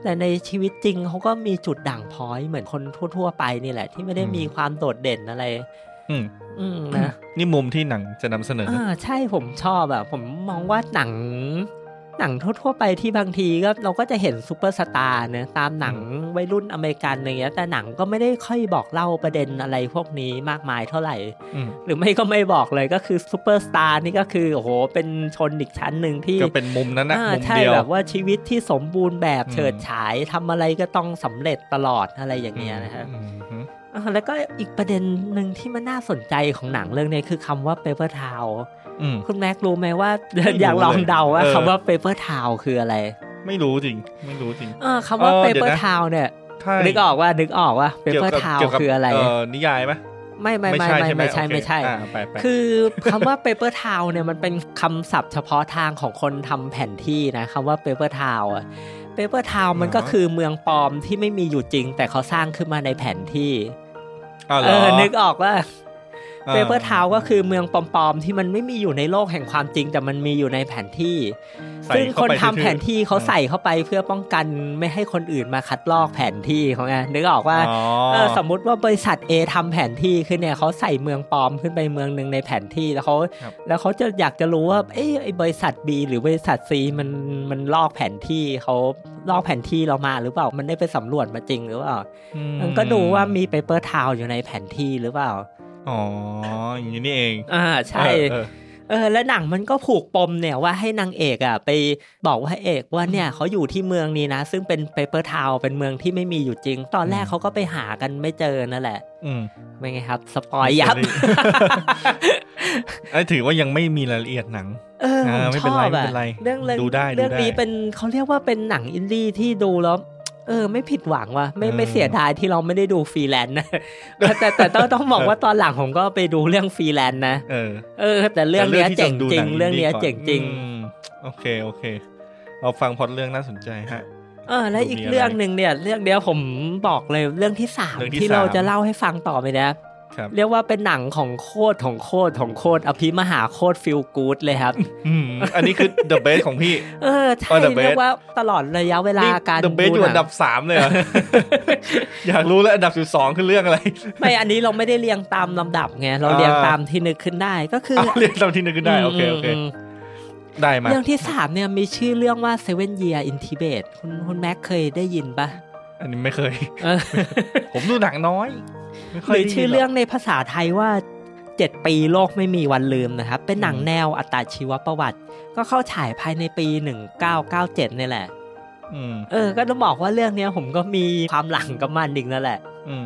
S1: แต่ในชีวิตจริงเขาก็มีจุดด่างพร้อยเหมือนคนทั่ว ๆ ไปนี่แหละ ที่ไม่ได้
S2: อืม
S1: มีความโดดเด่นอะไร
S2: อืม
S1: อืมนะ
S2: นี่มุมที่หนังจะนำเสนอ
S1: อ่าใช่ผมชอบอะผมมองว่าหนัง หนังทั่วๆไปที่บางทีก็เราก็จะเห็นซูเปอร์สตาร์เนะตามหนังวัยรุ่นอเมริกันอะไรเงี้ยแต่หนังก็ไม่ได้ค่อยบอกเล่าประเด็นอะไรพวกนี้มากมายเท่าไหร่
S2: อืม
S1: หรือไม่ก็ไม่บอกเลยก็คือซูเปอร์สตาร์นี่ก็คือโอ้โหเป็นชนอีกชั้นหนึ่งที่
S2: ก็เป็นมุมนั้นนะ
S1: อ่า
S2: มุม
S1: ใช่
S2: เดียว
S1: แบบว่าชีวิตที่สมบูรณ์แบบ
S2: อืม
S1: เฉิดฉายทำอะไรก็ต้องสำเร็จตลอดอะไรอย่างเงี้ยนะครับ
S2: อืมอืม
S1: อ่าแล้วก็อีกประเด็นหนึ่งที่มันน่าสนใจของหนังเรื่องนี้คือคำว่า paper towel
S2: อืม
S1: คุณแม็กรู้ไหมว่า
S2: ไม่รู้
S1: อยากลองเดาว่า
S2: เลยเออ
S1: คำว่า paper towel คืออะไร
S2: ไม่รู้จริง ไม่รู้จริง
S1: เออคำว่า
S2: เออเดี๋ยว
S1: paper
S2: นะ
S1: towel เนี่ย
S2: ใช่
S1: นึกออกว่านึกออกว่า
S2: เกี่ยว
S1: paper
S2: กับ
S1: towel
S2: เกี่ยวกับ
S1: คืออะไร
S2: เอ่อนิยายไหม
S1: ไม่ไม่ไม่ไม่ไม่ใช่
S2: ห
S1: ไม่ใช่
S2: โอเคอ่าไปไป
S1: คือคำว่า paper towel เนี่ยมันเป็นคำศัพท์เฉพาะทางของคนทำแผนที่นะคำว่า paper towel อะ paper towel มันก็คือเมืองปลอมที่ไม่มีอยู่จริง แต่เขาสร้างขึ้นมาในแผนที่
S2: อ้าวเหร
S1: เอ
S2: อ
S1: อนึกออกว่า
S2: อ่า
S1: เปเปอร์ทาวก็คือเมืองปลอมๆ ที่มันไม่มีอยู่ในโลกแห่งความจริง แต่มันมีอยู่ในแผนที่
S2: ใส่
S1: ซึ่ง
S2: เข้า
S1: คน
S2: ไป
S1: ทำแผนที่เขา
S2: ทื่อๆ
S1: ใส่เข้าไปเพื่อป้องกันไม่ให้คนอื่นมาคัดลอกแผนที่เขาไงนึกออกว่า
S2: อ๋อ
S1: เออสมมุติว่าบริษัท A ทำแผนที่ขึ้นเนี่ยเขาใส่เมืองปลอมขึ้นไปเมืองหนึ่งในแผนที่แล้วเขา
S2: ครับ
S1: แล้วเขาจะอยากจะรู้ว่าเอ้ไอ้บริษัท B หรือบริษัท C มันมันลอกแผนที่เขาลอกแผนที่เรามาหรือเปล่ามันได้ไปสำรวจมาจริงหรือเปล่า
S2: อื
S1: มันก็ดูว่ามี paper town อยู่ในแผนที่หรือเปล่า
S2: อ๋ออย่างนี้นี่เอง
S1: อ่าใช่
S2: เออ
S1: เออแล้วหนังมันก็ผูกปมเนี่ยว่าให้นางเอกอะไปบอกว่าพระเอกว่าเนี่ยเขาอยู่ที่เมืองนี้นะ ซึ่งเป็น paper town เป็นเมืองที่ไม่มีอยู่จริง ตอนแรกเขาก็ไปหากันไม่เจอนั่นแหละ
S2: อืม
S1: เป็นไงครับ spoil ยับ
S2: ไอ้ถือว่ายังไม่มีรายละเอียดหนัง
S1: เออผม
S2: อ่าไม่
S1: ช
S2: เป็น
S1: อ
S2: ไร
S1: บ
S2: ไม่
S1: อะ
S2: เป็นไร
S1: เรื่องเรื่อง
S2: ดูได้
S1: เรื่อง
S2: ดูได้
S1: นี้เป็นเขาเรียกว่าเป็นหนังอินดี้ที่ดูแล้ว เออไม่ผิดหวังว่ะไม่
S2: เออ
S1: ไม่เสียดายที่เราไม่ได้ดูฟรีแลนซ์นะแต่แต่แต่ต้องต้องบอกว่าตอนหลังผมก็ไปดูเรื่องฟรีแลนซ์นะ
S2: เออ
S1: เออ แต่เรื่องเนี้ย
S2: แต่
S1: เจ๋ง
S2: ที่
S1: จริง
S2: ดูหนัง
S1: เรื่องเนี้ย
S2: ดีกว่า
S1: เจ๋งจริง
S2: อืมโอเคโอเคเราฟังพล็อตเรื่องน่าสนใจฮะ
S1: เออแล้ว
S2: ดู
S1: อีก
S2: มีอะไร
S1: เรื่องหนึ่งเนี่ย เรื่องเดียวผมบอกเลยเรื่องที่สาม
S2: เรื่องที่
S1: ที่เรา
S2: สาม
S1: จะเล่าให้ฟังต่อไปนะ
S2: ครับ
S1: เรียกว่าเป็นหนังของโคตรของโคตรของโคตรอภิมหาโคตร feel good เลยครับ
S2: อืมอันนี้คือ the best ของพี่
S1: เออใช่
S2: อ๋อ The Best
S1: เรียกว่าตลอดระยะเวลา
S2: นี่
S1: การ
S2: the best
S1: ดู
S2: อยู่
S1: ห
S2: อั
S1: นั
S2: นดับสามเลยเหรออยากรู้แล้วอันดับสิบสองคือเรื่องอะไร
S1: ไม่อันนี้เราไม่ได้เรียงตามลำดับไงเราเรียงตามที่นึกขึ้นได้ก็คือ
S2: เอาเรียนตามที่นึกขึ้นได้โอเคโอเค
S1: มม
S2: ได้มา
S1: เรื่องที่สามเนี่ยมีชื่อเรื่องว่า Seven Year in Tibet คุณคุณแม็กเคยได้ยินปะ
S2: อันนี้ไม่เคย
S1: เออ
S2: ผมดูหนังน้อยไม่
S1: ห
S2: ค่ย
S1: รือ
S2: ได้ยิน
S1: ชื่อ
S2: หก
S1: เรื่องในภาษาไทยว่าเจ็ดปีโลกไม่มีวันลืมนะครับ เป็นหนัง
S2: อืม
S1: แนวอัตชีวประวัติ ก็เข้าฉายภายในปี1997เนี่ยแหละ
S2: อืม
S1: เออ ก็ต้องบอกว่าเรื่องเนี้ยผมก็มีความหลังกับมันอีกนั่นแหละ
S2: อืม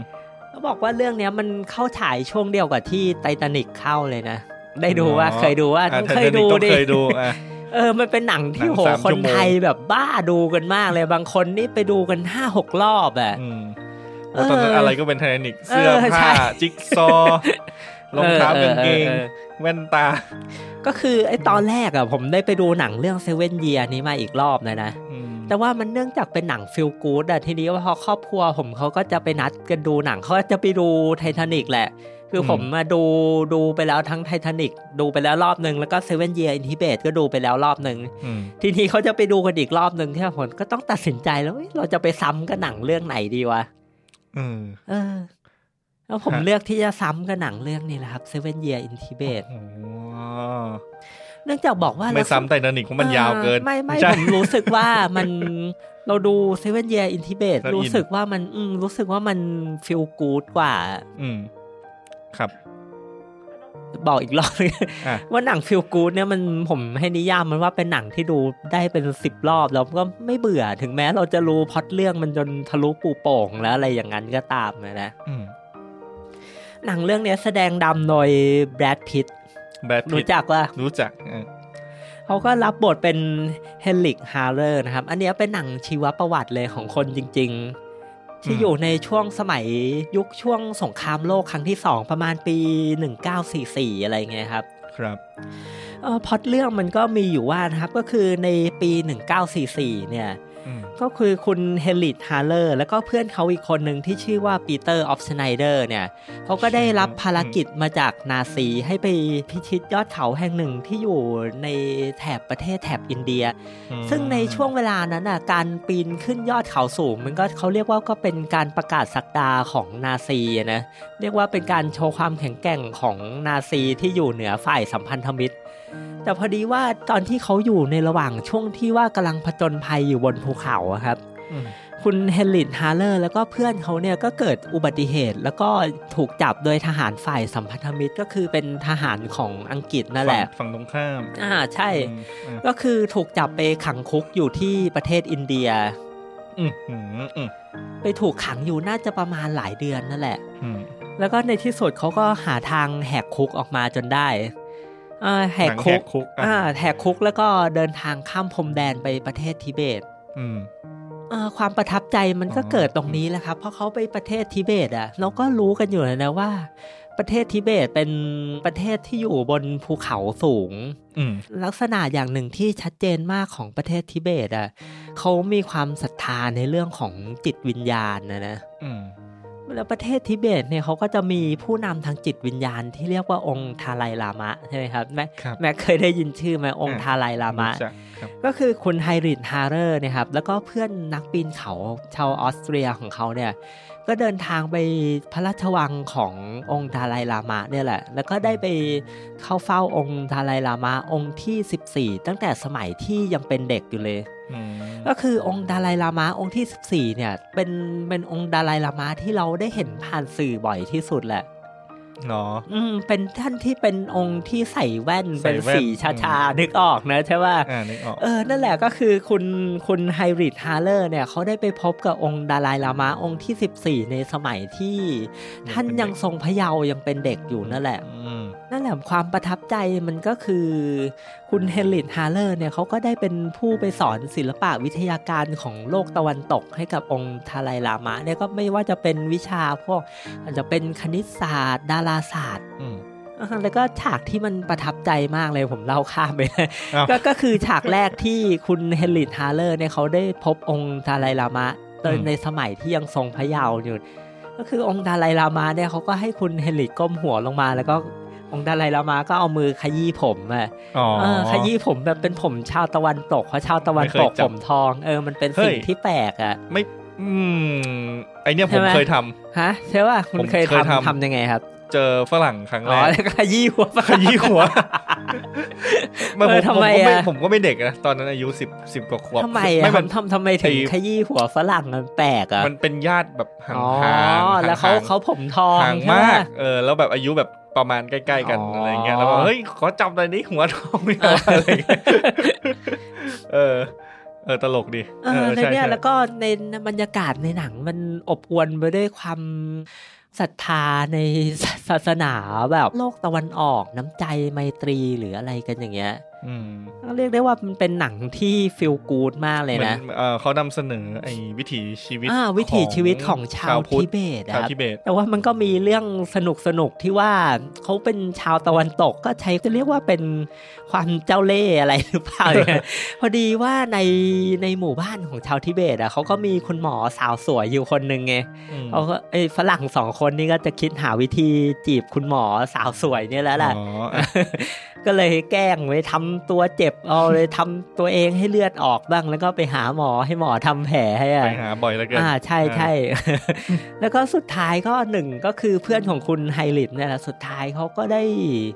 S1: ต้องบอกว่าเรื่องเนี้ยมันเข้าฉายช่วงเดียวกับที่ไททานิกเข้าเลยนะ ได้ดูว่า
S2: อ๋อ
S1: เคยดูว่า
S2: อะ
S1: เคย
S2: Titanic
S1: ดู
S2: ต้อง
S1: ดิ
S2: เคยดูอะ
S1: เออ มันเป็นหนังที่
S2: หนัง
S1: โห
S2: สาม
S1: ค
S2: ชั่
S1: น
S2: วโมง
S1: ไทยแบบบ้าดูกันมากเลยบางคนนี่ไปดูกันห้าหกรอบอะ
S2: อืมโอ้ตอนนั้น
S1: เอออ
S2: อะไรก็เป็นไททานิกเสื้อ
S1: เออใช่
S2: ผ้าจิ๊กซอว์รองเท้า
S1: เออกา
S2: งเกง
S1: เออเออ
S2: แว่นตา
S1: ก็คือไอ้ตอนแรกอะผมได้ไปดูหนังเรื่อง Seven Years นี้มาอีกรอบเลยนะ
S2: อืม
S1: แต่ว่ามันเนื่องจากเป็นหนัง feel good อะทีนี้ว่าพอครอบครัวผมเขาก็จะไปนัดกันดูหนังเขาก็จะไปดูไททานิกแหละ คือผมมาดูดูไปแล้วทั้งไททานิกดูไปแล้วรอบหนึ่งแล้วก็ Seven Years in Tibet ก็ดูไปแล้วรอบหนึ่ง
S2: อืม
S1: ทีนี้เขาจะไปดูกันอีกรอบหนึ่งที่ผมก็ต้องตัดสินใจแล้วเอ้ยเราจะไปซ้ำกับหนังเรื่องไหนดีวะ
S2: อืม
S1: เออ แล้วผม
S2: ฮะ
S1: เลือกที่จะซ้ำกับหนังเรื่องนี้แหละครับ Seven Year in Tibet
S2: โอ้
S1: เนื่องจากบอกว่า
S2: ไม่
S1: เรา
S2: ซ้ำไททานิกเพราะมันยาวเกิน
S1: ออไม่ไม่
S2: ใช่
S1: ผมรู้สึกว่ามันเราดู Seven Year in Tibet
S2: แล้วอิน
S1: รู้สึกว่ามัน อืมรู้สึกว่ามันฟีลกูดกว่า
S2: อืม ครับ
S1: บอกอีกรอบนึง
S2: อะ
S1: ว่าหนังฟีลกูดเนี่ยมันผมให้นิยามมันว่าเป็นหนังที่ดูได้เป็นสิบรอบแล้วก็ไม่เบื่อถึงแม้เราจะรู้พล็อตเรื่องมันจนทะลุปูโป่งแล้วอะไรอย่างนั้นก็ตามนะนะ
S2: อืม
S1: หนังเรื่องเนี้ยแสดงนำโดย
S2: Brad Pitt Brad
S1: รู้จักป่ะ
S2: รู้จักเออ
S1: เขาก็รับบทเป็น Heinrich Harrer นะครับ อันเนี้ยเป็นหนังชีวประวัติเลยของคนจริง ๆ ที่อยู่ในช่วงสมัยยุคช่วงสงครามโลกครั้งที่สองประมาณปี 1944 อะไรเงี้ยครับ
S2: ครับ
S1: เออพล็อตเรื่องมันก็มีอยู่ว่านะครับก็คือในปี 1944 เนี่ย
S2: อืม
S1: ก็คือคุณ Heinrich Harrer แล้วก็เพื่อนเขาอีกคนหนึ่งที่ชื่อว่า Peter Aufschnaiter เนี่ยเขาก็ได้รับภารกิจมาจากนาซีให้ไปพิชิตยอดเขาแห่งหนึ่งที่อยู่ในแถบประเทศแถบอินเดีย
S2: อืม
S1: ซึ่งในช่วงเวลานั้นอะการปีนขึ้นยอดเขาสูง มันก็เขาเรียกว่าก็เป็นการประกาศสักดาของนาซีอะนะเรียกว่าเป็นการโชว์ความแข็งแกร่งของนาซีที่อยู่เหนือฝ่ายสัมพันธมิตร แต่พอดีว่าตอนที่เขาอยู่ในระหว่างช่วงที่ว่ากำลังผจญภัยอยู่บนภูเขาอะครับ
S2: อืม
S1: คุณเฮนริดฮาร์เลอร์แล้วก็เพื่อนเขาเนี่ยก็เกิดอุบัติเหตุ แล้วก็ถูกจับโดยทหารฝ่ายสัมพันธมิตรก็คือเป็นทหารของอังกฤษนั่นแหละ
S2: ฝั่งฝั่งตรงข้าม
S1: อ่าใช่
S2: อืมอืม
S1: ก็คือถูกจับไปขังคุกอยู่ที่ประเทศอินเดีย
S2: อืมอืมอืม
S1: ไปถูกขังอยู่น่าจะประมาณหลายเดือนนั่นแหละ
S2: อืม
S1: แล้วก็ในที่สุดเขาก็หาทางแหกคุกออกมาจนได้อ่า แหก
S2: หนัง
S1: คุก
S2: คุกอะ
S1: อ่าแหกคุกแล้วก็เดินทางข้ามพรมแดนไปประเทศทิเบต
S2: อืม
S1: เอ่อความประทับใจมันก็
S2: อ๋อ
S1: เกิดตรงนี้แหละครับ เพราะเขาไปประเทศทิเบตอะเราก็รู้กันอยู่แล้วนะว่า ประเทศทิเบตเป็นประเทศที่อยู่บนภูเขาสูง
S2: อืม
S1: ลักษณะอย่างหนึ่งที่ชัดเจนมากของประเทศทิเบตอะเขามีความศรัทธาในเรื่องของจิตวิญญาณนะนะ
S2: อืม
S1: แล้วประเทศทิเบตเนี่ยเขาก็จะมีผู้นำทางจิตวิญญาณที่เรียกว่าองค์ทาไลลามะใช่ไหมครับแม็ก
S2: ครับ
S1: แม็กเคยได้ยินชื่อไหมองค์
S2: อ่า
S1: ทาไลลามะ
S2: รู้จักครับ
S1: ก็คือคุณ Heinrich Harrer นะครับแล้วก็เพื่อนนักปีนเขาชาวออสเตรียของเขาเนี่ยก็เดินทางไปพระราชวังขององค์ดาไลลามะเนี่ยแหละ แล้วก็ได้ไปเข้าเฝ้าองค์ดาไลลามะองค์ที่ 14 ตั้งแต่สมัยที่ยังเป็นเด็กอยู่เลย
S2: อืม
S1: ก็คือองค์ดาไลลามะองค์ที่ 14 เนี่ยเป็นเป็นองค์ดาไลลามะที่เราได้เห็นผ่านสื่อบ่อยที่สุดแหละ
S2: เนาะ
S1: อืมเป็นท่านที่เป็นองค์ที่ใส่แว่น
S2: ใส่
S1: เป็น
S2: แว่น
S1: สีชาชาๆนึกออกนะใช่ป่ะ
S2: อ่านึกออก
S1: เออ นั่นแหละก็คือคุณคุณ Heinrich Harrer เนี่ยเขาได้ไปพบกับองค์ดาไลลามะองค์ที่ 14 ในสมัยที่
S2: ยังเป็น
S1: ท่านยังทรงพระเยาว์ยังเป็นเด็กอยู่นั่นแหละ
S2: อืม
S1: นั่นแหละความประทับใจมันก็คือ คุณ Heinrich Harrer เนี่ยเขาก็ได้เป็นผู้ไปสอนศิลปะวิทยาการของโลกตะวันตกให้กับองค์ดาไลลามะเนี่ยก็ไม่ว่าจะเป็นวิชาพวกอาจจะเป็นคณิตศาสตร์ ดาราศาสตร์
S2: อืม
S1: อ่าแล้วก็ฉากที่มันประทับใจมากเลยผมเล่าข้ามไปเลย
S2: อ้าว
S1: ก็ก็คือฉากแรกที่คุณ Heinrich Harrer เนี่ยเขาได้พบองค์ดาไลลามะตอนในสมัยที่ยังทรงพระเยาว์อยู่ ก็คือองค์ดาไลลามะเนี่ยเขาก็ให้คุณ Heinrich ก้มหัวลงมาแล้วก็ องค์ดาไลลามะก็เอามือขยี้ผมอะ
S2: อ๋อ
S1: เออขยี้ผมแบบเป็นผมชาวตะวันตกเพราะชาวตะวันตก
S2: ไม่เคยจับผ
S1: มทอง เออมันเป็น
S2: เฮ้
S1: สิ่ง
S2: ย
S1: ที่แปลกอะ
S2: ไม่ อืมไอเนี้ยผ
S1: ใช่
S2: ม
S1: ไหม
S2: เคยทำ
S1: ฮะใช่ป่ะคุณ
S2: ผม
S1: เคย
S2: เคย
S1: ทำ
S2: ทำ
S1: ทำยังไงครับ
S2: เจอฝรั่งครั้ง
S1: อ๋
S2: แร
S1: อกแล้วก็ขยี้หัว
S2: ขยี้หัวไม่
S1: เอ
S2: ผ
S1: อ
S2: ม
S1: ทำไม
S2: ผมก็ไม่
S1: อะ
S2: ผมก็ไม่เด็กนะตอนนั้นอายุสิบสิบกว่าขวบ
S1: ทำไม
S2: ไม่
S1: อะ
S2: มัน
S1: ทำทำไมถึง
S2: ไอ้
S1: ขยี้หัวฝรั่งมันแปลกอะ
S2: มันเป็นญาติแบบห่าง
S1: อ๋อ
S2: ห่าง
S1: แล้วเขา
S2: ห่ง
S1: เขาผมทอง
S2: ห่าง
S1: ใช่ไห
S2: มากเออแล้วแบบอายุแบบประมาณใกล้ ๆ กัน
S1: อ๋ออ
S2: อะไรเงี้ยแล้วก็เฮ้ยขอจับหน่อยนี้หัวทองไม่เอาอะไรเงี้ยเออเออตลกดี
S1: เออใน
S2: ใช่
S1: เนี่ย
S2: ใช่
S1: แล้วก็ในบรรยากาศในหนังมันอบอวลไปด้วยความ ศรัทธาในศาสนาแบบโลกตะวันออกน้ำใจไมตรีหรืออะไรกันอย่างเงี้ย
S2: อืม
S1: ก็ เรียกได้ว่ามันเป็นหนังที่ฟิลกูดมากเลย
S2: เหมือ
S1: นะ
S2: นเออเขานำเสนอไอ้วิถีชีวิต
S1: อ่าวิถีชีวิตของชาว
S2: พุท
S1: ทิ
S2: ธ
S1: เบตอะ
S2: ชาว
S1: ครับ
S2: ทิเบต
S1: แต่ว่ามันก็มีเรื่องสนุกสนุกๆที่ว่าเขาเป็นชาวตะวันตกก็ใช้จะเรียกว่าเป็นความเจ้าเล่ห์อะไรหรือเปล่าเนี่ยพอดีว่าในในหมู่บ้านของชาวทิเบตอะเขาก็มีคุณหมอสาวสวยอยู่คนหนึ่งไง
S2: อืม
S1: เขาก็ไอ้ฝรั่งสองคนนี่ก็จะคิดหาวิธีจีบคุณหมอสาวสวยเนี่ยแล้วแหละ
S2: อ๋ออะ
S1: ก็เลยแกล้งไว้ทำตัวเจ็บเอาเลยทำตัวเองให้เลือดออกบ้าง แล้วก็ไปหาหมอให้หมอทำแผลให้อะ
S2: ไปหาบ่อยแล้วเกิน
S1: อ่าใช่ใช่แล้วก็สุดท้ายก็หนึ่งก็คือเพื่อนของคุณไฮริดเนี่ยแหละสุดท้ายเขาก็ได้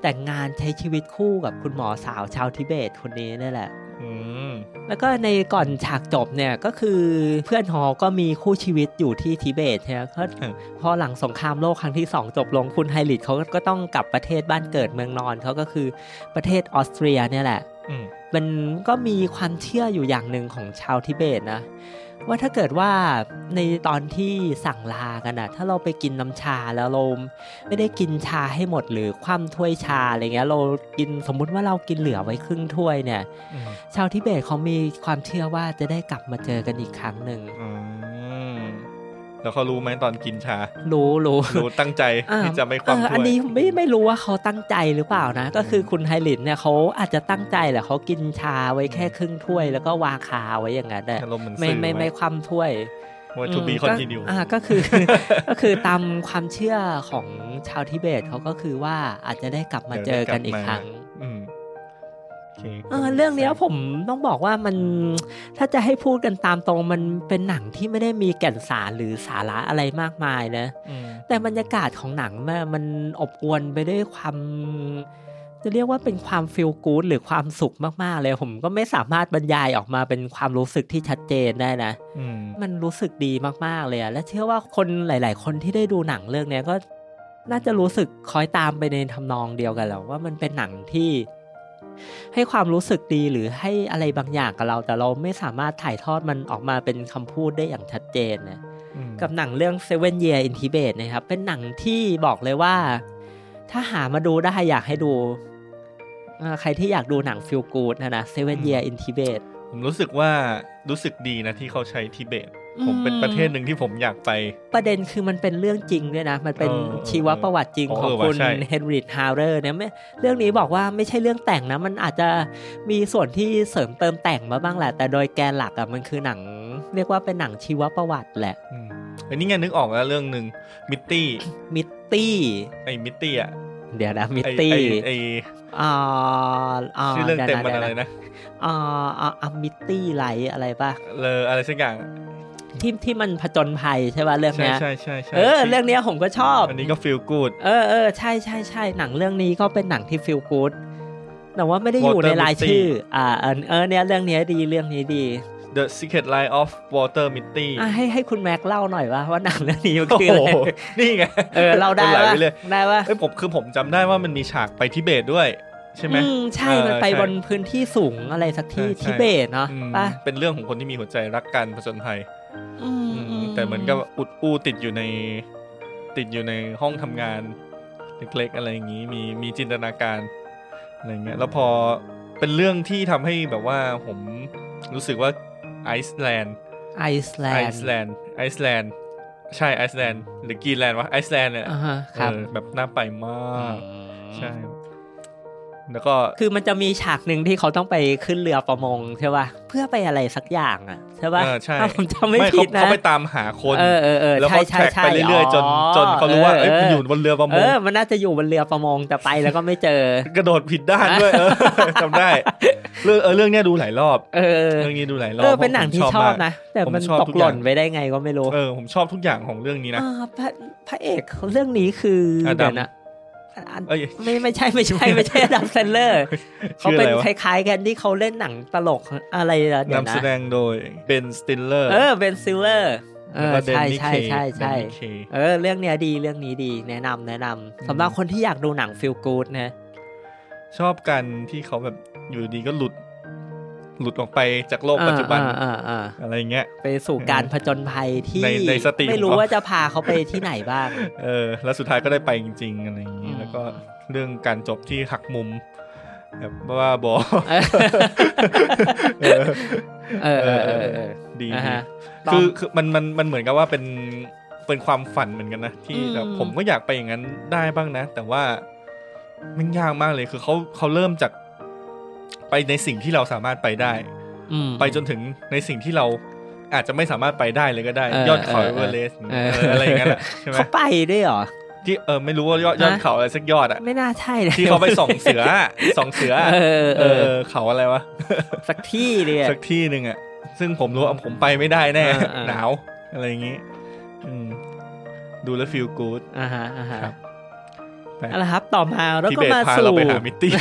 S1: แต่งงานใช้ชีวิตคู่กับคุณหมอสาวชาวทิเบตคนนี้นี่แหละ
S2: อืม
S1: แล้วก็ในก่อนฉากจบเนี่ยก็คือเพื่อนหอก็มีคู่ชีวิตอยู่ที่ทิเบตใช่ไหมก็
S2: เออ
S1: พอหลังสงครามโลกครั้งที่สองจบลงคุณไฮริดเขาก็ต้องกลับประเทศบ้านเกิดเมืองนอนเขาก็คือประเทศออสเตรียเนี่ยแหละ
S2: อื ม
S1: มันก็มีความเชื่ออยู่อย่างหนึ่งของชาวทิเบตนะ ว่าถ้าเกิดว่าในตอนที่สั่งลากันอะถ้าเราไปกินน้ำชาแล้วเราไม่ได้กินชาให้หมดหรือคว่ำถ้วยชาอะไรเงี้ยเรากินสมมุติว่าเรากินเหลือไว้ครึ่งถ้วยเนี่ย
S2: อืม
S1: ชาวทิเบตเขามีความเชื่อว่าจะได้กลับมาเจอกันอีกครั้งหนึ่ง
S2: อืม แล้วเขารู้ไหมตอนกินชา
S1: รู้รู้
S2: รู้ตั้งใจ
S1: อ่า
S2: ที่จะไม่คาม
S1: เออ
S2: ถ้
S1: อัน
S2: วย
S1: นี้ไม่ไม่รู้ว่าเขาตั้งใจหรือเปล่านะ ก็คือคุณไฮรินเนี่ยเขาอาจจะตั้งใจแหละเขากินชาไว้แค่ครึ่งถ้วย แล้วก็วางคาไว้อย่างนั้นแหละ
S2: อารมณ์เหมือน
S1: ไม่
S2: สื่อ
S1: ไม่ไม่คว่ำถ้วย
S2: ว่าทูบี
S1: อืม
S2: คอนติเนีย
S1: ก็อ่าก็คือก็คือตามความเชื่อของชาวทิเบตเขาก็คือว่าอาจจะได้กลับมาเจอกันอีกครั้ง
S2: อืมโอเค
S1: เออเรื่องเนี้ยผมต้องบอกว่ามันถ้าจะให้พูดกันตามตรงมันเป็นหนังที่ไม่ได้มีแก่นสารหรือสาระอะไรมากมายนะ
S2: อืม
S1: แต่บรรยากาศของหนังมันมันอบอวลไปด้วยความจะเรียกว่าเป็นความฟีลกู๊ดหรือความสุขมากๆเลย ผมก็ไม่สามารถบรรยายออกมาเป็นความรู้สึกที่ชัดเจนได้นะ
S2: อืม
S1: มันรู้สึกดีมากๆเลยอะและเชื่อว่าคนหลาย ๆ คนที่ได้ดูหนังเรื่องเนี้ยก็น่าจะรู้สึกคอยตามไปในทำนองเดียวกันแหล้วว่ามันเป็นหนังที่ ให้ความรู้สึกดีหรือให้อะไรบางอย่างกับเรา แต่เราไม่สามารถถ่ายทอดมันออกมาเป็นคำพูดได้อย่างชัดเจนนะ
S2: อืม
S1: กับหนังเรื่อง Seven Year in Tibet นะครับ เป็นหนังที่บอกเลยว่า ถ้าหามาดูได้อยากให้ดูเอ่อใครที่อยากดูหนังฟิลกูดนะนะ Seven Year in Tibet
S2: ผมรู้สึกว่ารู้สึกดีนะที่เขาใช้ทิเบต ผมเป็นประเทศหนึ่งที่ผมอยากไป
S1: ประเด็นคือมันเป็นเรื่องจริงด้วยนะ มันเป็น
S2: เออเออ
S1: ชีวประวัติจริง
S2: เออ
S1: ของ
S2: เออว่ะ
S1: คุณ
S2: ใช่
S1: เฮนริ h ฮาวเ e อร์เนี่ยไม่เรื่องนี้บอกว่าไม่ใช่เรื่องแต่งนะ มันอาจจะมีส่วนที่เสริมเติมแต่งมาบ้างแหละ แต่โดยแกนหลักอะมันคือหนัง เรียกว่าเป็นหนังชีวประวัติแหละ
S2: อืมอันนี้ไงนึกออกแล้วเรื่องหนึ่งมิตตี้
S1: มิตตี้
S2: ไอ้มิตตี้อะ
S1: เดี๋ยวนะมิต
S2: ไอ้
S1: ตี้
S2: ไอ้ไอ้
S1: อ่าา
S2: ชื่อเรื่องเต็มมัน
S1: ดี๋ยว
S2: อะไร
S1: ดี๋ยว
S2: นะ
S1: อ่าอ่าอ่ามิตตี้ไลท์อะไรป่ะ
S2: เลออะไรสักอย่าง
S1: ที่ที่มันผจญภัยใช่ป่ะเรื่อง
S2: ใช่
S1: เนี้ย
S2: ใช่ใช่ใช่
S1: เออเรื่องเนี้ยผมก็ชอบ
S2: อันนี้ก็ฟีลกูด
S1: เออเออใช่ใช่ใช่หนังเรื่องนี้ก็เป็นหนังที่ฟีลกู๊ดแต่ว่าไม่ได้อยู่
S2: Walter
S1: ในราย
S2: Mitty
S1: ชื่อ อ่าเออเออเนี้ยเรื่องเนี้ยดีเรื่องนี้ดี
S2: The Secret Life of Walter Mitty
S1: อะให้ให้คุณแม็กเล่าหน่อยว่าว่าหนังเรื่องนี้มัน
S2: โอ้
S1: คือ
S2: โห
S1: อะไร
S2: นี่ไง
S1: เออเราได้
S2: ไหล
S1: ปะ
S2: ไปเลย
S1: ได้ปะ
S2: เอ้ยผมคือผมจำได้ว่ามันมีฉากไปทิเบตด้วยใช่ไหม
S1: อืมใช่
S2: เออ
S1: มันไป
S2: ใช่
S1: บนพื้นที่สูงอะไรสักที่
S2: ใช่ใช่
S1: ทิเบตเนาะ
S2: อืม
S1: ป่ะ
S2: เป็นเรื่องของคนที่มีหัวใจรักกันผจญภัย
S1: อืม
S2: อืม
S1: อืม
S2: แต่เหมือนกับอุดอู้ติดอยู่ใน ติดอยู่ในห้องทำงานเล็กๆอะไรอย่างนี้มีมีจินตนาการอะไรเงี้ยแล้วพอเป็นเรื่องที่ทำให้แบบว่าผมรู้สึกว่าไอซ์แลนด์
S1: ไอซ์แลนด์
S2: ไอซ์แลนด์ไอซ์แลนด์ใช่ไอซ์แลนด์หรือกรีนแลนด์วะไอซ์แลนด์เนี่ย
S1: อ่าฮะครับ
S2: เออแบบน่าไปมาก
S1: อืม
S2: ใช่ แล้วก็
S1: คือมันจะมีฉากหนึ่งที่เขาต้องไปขึ้นเรือประมงใช่ป่ะเพื่อไปอะไรสักอย่างอะใช่ป่ะ
S2: เออใช่
S1: ถ้าผมจำไม่
S2: เขา
S1: ผิดนะ
S2: เขาไปตามหาคน
S1: เออเออเออ
S2: แล้ว
S1: ใช่
S2: เขา
S1: ใช่
S2: track
S1: ใช่
S2: ไปเรื่อยๆจนจนเขารู้ว่าเอ้ยมันอยู่บนเรือประมง
S1: เออมันน่าจะอยู่บนเรือประมงแต่ไปแล้วก็ไม่เจอ
S2: กระโดดผิดด้านด้วยเออจำได้เรื่องเออเรื่องเนี้ยดูหลายรอบ
S1: เออ
S2: เรื่องนี้ดูหลายรอบ
S1: เออเป็นหนังที่
S2: ผม
S1: ชอบ
S2: มาก
S1: นะแต่
S2: ผม
S1: มัน
S2: ชอบ
S1: ตก
S2: ทุก
S1: ห
S2: อ
S1: ล่
S2: ย่าง
S1: นไปได้ไงก็ไม่รู้
S2: เออผมชอบทุกอย่างของเรื่องนี้นะ
S1: อ่าพระพระเอกของเรื่องนี้คือ
S2: อดัม
S1: เดี๋ยวนะอัน
S2: เอ้ย
S1: ไม่ไม่ใช่ไม่ใช่ไม่ใช่ Adam Sandler เขา
S2: ชื่อ
S1: เป็น
S2: อะไรวะ
S1: คล้ายๆกันที่เขาเล่นหนังตลกอะไรอะเดี๋ยวนำนะ
S2: แสดงโดย Ben Stiller เอ
S1: อเ Ben Stiller เอ
S2: แล้ว
S1: อ
S2: ก็เดน
S1: ใช่
S2: นิ
S1: ใช่
S2: เค
S1: ใช่ใช่
S2: เดนนิเค
S1: เออ เรื่องเนี้ยดีเรื่องนี้ดี แนะนำแนะนำสำหรับคนที่อยากดูหนัง feel good นะ
S2: ชอบกันที่เขาแบบอยู่ดีก็หลุด หลุดออกไปจากโลกปัจจุบัน
S1: อ่าอ่าอ่า
S2: อะไรเงี้ย
S1: ไปสู่การผจญภัยที่
S2: ในในสติ
S1: ไม่รู้
S2: ของเขา
S1: ว่าจะพาเขาไปที่ไหนบ้าง
S2: เออแล้วสุดท้ายก็ได้ไปจริง ๆ อะไรอย่างนี้
S1: อืม
S2: แล้วก็เรื่องการจบที่หักมุมแบบว่าบอ
S1: เออเออเออเออเออ
S2: ดี
S1: อ่า
S2: ดี
S1: ฮะ
S2: คือคือมันมันมันเหมือนกับว่าเป็นเป็นความฝันเหมือนกันนะที่
S1: อืม
S2: แบบผมก็อยากไปอย่างนั้นได้บ้างนะ แต่ว่ามันยากมากเลยคือเขาเขาเริ่มจาก ไปในสิ่งที่เราสามารถไปได้
S1: อืม
S2: ไปจนถึงในสิ่งที่เราอาจจะไม่สามารถไปได้เลยก็ได้
S1: เออย
S2: อดเขา
S1: เอ
S2: เอ
S1: อ
S2: เวอเรสต์
S1: เออ
S2: อะไรอย่างนั้นอะใช่ไหม
S1: เขาไปด้วยเหรอ
S2: ที่เออไม่รู้ว่ายอดยอด
S1: ฮะ
S2: เขาอะไรสักยอดอะ
S1: ไม่น่าใช่เลย
S2: ที่เขาไปส่องเสืออะส่องเสืออะ
S1: เออ
S2: เอ
S1: เอ
S2: อ
S1: อ
S2: เขาอะไรวะ
S1: สักที่เลยอะ
S2: สักที่หนึ่งอะซึ่งผมรู้ว่าผมไปไม่ได้แน่
S1: เออเออ
S2: หนาวอะไรอย่างงี้ อืมดูแล้ว feel good
S1: อ่าฮะอ่าฮะ
S2: ครับ
S1: เอาละครับ ต่อมาแล้ว
S2: ที่
S1: ก็
S2: เบส
S1: มา
S2: พา
S1: สู่
S2: เราไปหามิตตี้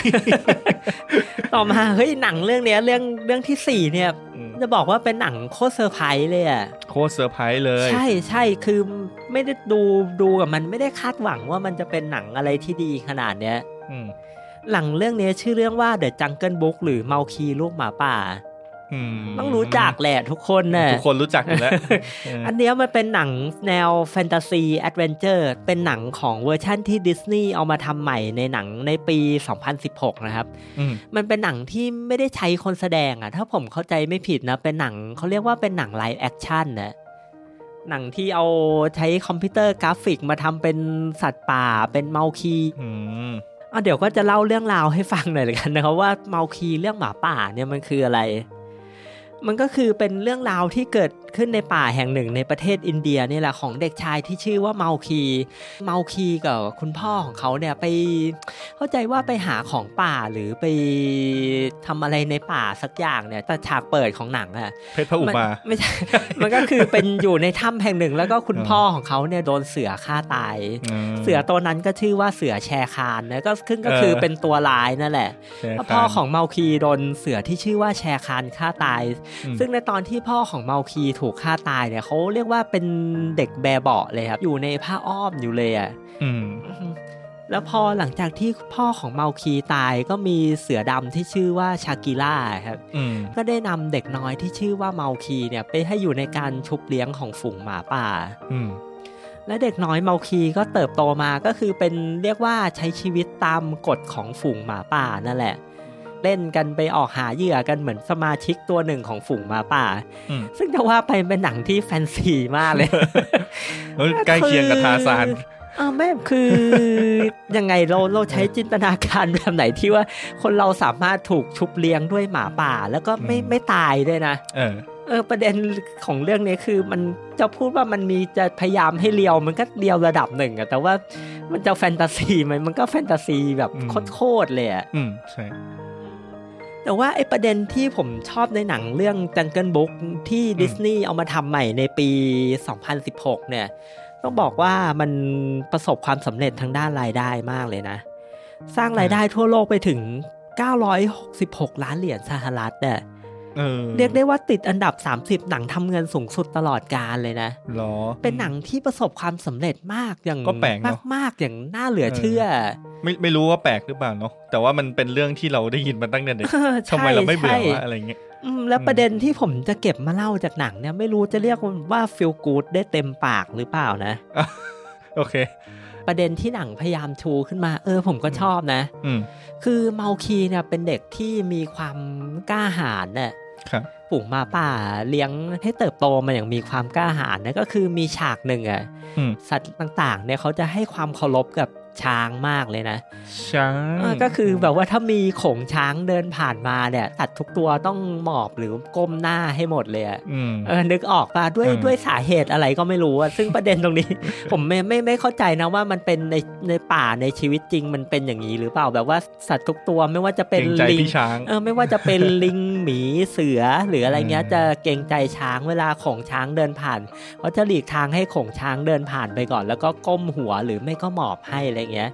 S1: ต่อมาเฮ้ยหนังเรื่องเนี้ยเรื่องเรื่องที่สี่เนี่ย
S2: อืม
S1: จะบอกว่าเป็นหนังโคตรเซอร์ไพรส์เลยอะ
S2: โคตรเซอร์ไพรส์เลย
S1: ใช่ใช่คือไม่ได้ดูดูกับมันไม่ได้คาดหวังว่ามันจะเป็นหนังอะไรที่ดีขนาดเนี้ย
S2: อืม
S1: หนังเรื่องนี้ชื่อเรื่องว่า The Jungle Book หรือเมาคลีลูกหมาป่า
S2: อืม
S1: ต้องรู้จักแหละทุกคนน่ะ
S2: ทุกคนรู้จักอยู่แล้วเออ
S1: อันเนี้ยมันเป็นหนังแนวแฟนตาซี adventure เป็นหนังของเวอร์ชั่นที่ดิสนีย์เอามาทำใหม่ในหนังในปี 2016 นะครับ
S2: อืม
S1: มันเป็นหนังที่ไม่ได้ใช้คนแสดงอะ ถ้าผมเข้าใจไม่ผิดนะ เป็นหนังเขาเรียกว่าเป็นหนัง live action นะหนังที่เอาใช้คอมพิวเตอร์กราฟิกมาทำเป็นสัตว์ป่าเป็นเมาคลี
S2: อืม
S1: อะเดี๋ยวก็จะเล่าเรื่องราวให้ฟังหน่อยละกันนะครับว่าเมาคลีเรื่องหมาป่าเนี่ยมันคืออะไร มันก็คือเป็นเรื่องราวที่เกิดขึ้นในป่าแห่งหนึ่งในประเทศอินเดียนี่แหละของเด็กชายที่ชื่อว่าเมาคี เมาคีกับคุณพ่อของเขาเนี่ยไปเข้าใจว่าไปหาของป่าหรือไปทำอะไรในป่าสักอย่างเนี่ยแต่ฉากเปิดของหนังอะ
S2: เพชรพระอุมา
S1: นไม่ใช่ มันก็คือเป็นอยู่ในถ้ำแห่งหนึ่ง แล้วก็คุณพ่อของเขาเนี่ยโดนเสือฆ่าตาย
S2: ม
S1: เสือตัวนั้นก็ชื่อว่าเสือแชร์คานนะก็ซึ่งก็คือ
S2: เออ
S1: เป็นตัวร้ายนั่นแหละ
S2: ใช่
S1: แล้วพ่อของเมาคีโดนเสือที่ชื่อว่าแชร์คานฆ่าตาย
S2: อืม
S1: ซึ่งในตอนที่พ่อของเมาคีถูกฆ่าตายเนี่ยเขาเรียกว่าเป็นเด็กแบเบาะเลยครับ อยู่ในผ้าอ้อมอยู่เลยอะ
S2: อืม
S1: แล้วพอหลังจากที่พ่อของเมาคีตายก็มีเสือดำที่ชื่อว่าชากิล่าครับ
S2: อืม
S1: ก็ได้นำเด็กน้อยที่ชื่อว่าเมาคีเนี่ยไปให้อยู่ในการชุบเลี้ยงของฝูงหมาป่า
S2: อืม
S1: และเด็กน้อยเมาคีก็เติบโตมาก็คือเป็นเรียกว่าใช้ชีวิตตามกฎของฝูงหมาป่านั่นแหละ เล่นกันไปออกหาเหยื่อกันเหมือนสมาชิกตัวหนึ่งของฝูงหมาป่า
S2: อืม
S1: ซึ่งจะว่าไปเป็นหนังที่แฟนซีมากเลย
S2: เฮ้ยใกล้เคียงกับทาซาน
S1: เออแม่คือยังไงเราเราใช้จินตนาการแบบไหนที่ว่าคนเราสามารถถูกชุบเลี้ยงด้วยหมาป่า แล้วก็ไม่
S2: อืม
S1: ไม่ตายด้วยนะ
S2: เออ
S1: เออประเด็นของเรื่องนี้คือมันจะพูดว่ามันมีจะพยายามให้เลียวมันก็เลียวระดับหนึ่งอะแต่ว่ามันจะแฟนตาซีไหมมันก็แฟนตาซีแบบ
S2: อืม
S1: โคตรๆเลยอะ
S2: อืมใช่
S1: แต่ว่าไอ้ประเด็นที่ผมชอบในหนังเรื่อง Jungle Book ที่ดิสนีย์เอามาทำใหม่ในปี 2016 เนี่ย ต้องบอกว่ามันประสบความสำเร็จทางด้านรายได้มากเลยนะ สร้างรายได้ทั่วโลกไปถึง 966 ล้านเหรียญสหรัฐเนี่ย
S2: เออ
S1: เรียกได้ว่าติดอันดับ 30 หนังทำเงินสูงสุดตลอดกาลเลยนะ
S2: หรอ
S1: เป็นหนังที่ประสบความสำเร็จมากอย่าง
S2: ก็แปลกเนอะ
S1: มากๆอย่างน่าเหลือเชื่อ
S2: ไม่ไม่รู้ว่าแปลกหรือเปล่าเนาะแต่ว่ามันเป็นเรื่องที่เราได้ยินมาตั้งแต่เด็ก
S1: เออ
S2: ทำไมเราไม่เบื่อ
S1: ใช่
S2: วะอะไรเงี้ย
S1: อืมแล้ว
S2: อืม
S1: ประเด็นที่ผมจะเก็บมาเล่าจากหนังเนี่ยไม่รู้จะเรียกมันว่าฟิลกูดได้เต็มปากหรือเปล่านะ
S2: อะโอเค
S1: ประเด็นที่หนังพยายามชูขึ้นมา เออ ผมก็ชอบนะ
S2: อืม
S1: คือเมาคีเนี่ยเป็นเด็กที่มีความกล้าหาญเนี่ย
S2: ครับ
S1: ฝูงหมาป่าเลี้ยงให้เติบโตมาอย่างมีความกล้าหาญนะก็คือมีฉากหนึ่งอะ
S2: อืม
S1: สัตว์ต่างๆเนี่ยเขาจะให้ความเคารพกับ ช้างมากเลยนะ
S2: ช้าง
S1: เออก็คือแบบว่าถ้ามีโขงช้างเดินผ่านมาเนี่ยสัตว์ทุกตัวต้องหมอบหรือก้มหน้าให้หมดเลยอะ
S2: อืม
S1: เออนึกออกป่ะด้วย
S2: อืม
S1: ด้วยสาเหตุอะไรก็ไม่รู้อะซึ่งประเด็นตรงนี้ ผมไม่ไม่ไม่เข้าใจนะว่ามันเป็นในในป่าในชีวิตจริงมันเป็นอย่างนี้หรือเปล่าแบบว่าสัตว์ทุกตัวไม่ว่าจะเป็น
S2: เกรงใจ
S1: ลิง
S2: พี่ช้าง
S1: เออไม่ว่าจะเป็นลิงหมีเสือหรืออะไรเงี้ย
S2: อืม
S1: จะเกรงใจช้างเวลาของช้างเดินผ่านเขาจะหลีกทางให้ของช้างเดินผ่านไปก่อน แล้วก็ก้มหัวหรือไม่ก็หมอบให้อะไรเงี้ย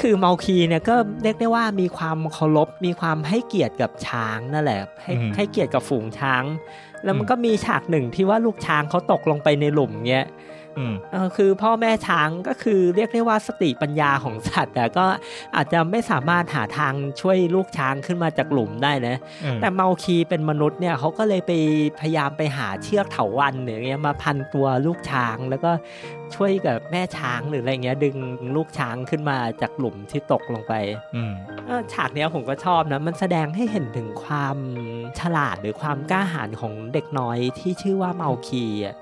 S1: คือเมาคีเนี่ยก็เรียกได้ว่ามีความเคารพมีความให้เกียรติกับช้างนั่นแหละ ให้
S2: อืม
S1: ให้เกียรติกับฝูงช้าง แล้วมัน
S2: อืม
S1: ก็มีฉากหนึ่งที่ว่าลูกช้างเขาตกลงไปในหลุมเงี้ย
S2: อืม
S1: เออคือพ่อแม่ช้างก็คือเรียกได้ว่าสติปัญญาของสัตว์แต่ก็อาจจะไม่สามารถหาทางช่วยลูกช้างขึ้นมาจากหลุมได้นะ
S2: อืม
S1: แต่เมาคีเป็นมนุษย์เนี่ยเขาก็เลยไปพยายามไปหาเชือกเถาวันหรืออย่างเงี้ยมาพันตัวลูกช้างแล้วก็ช่วยกับแม่ช้างหรืออะไรเงี้ยดึงลูกช้างขึ้นมาจากหลุมที่ตกลงไป
S2: อืม
S1: เออฉากเนี้ยผมก็ชอบนะ มันแสดงให้เห็นถึงความฉลาดหรือความกล้าหาญของเด็กน้อยที่ชื่อว่าเมาคีอะ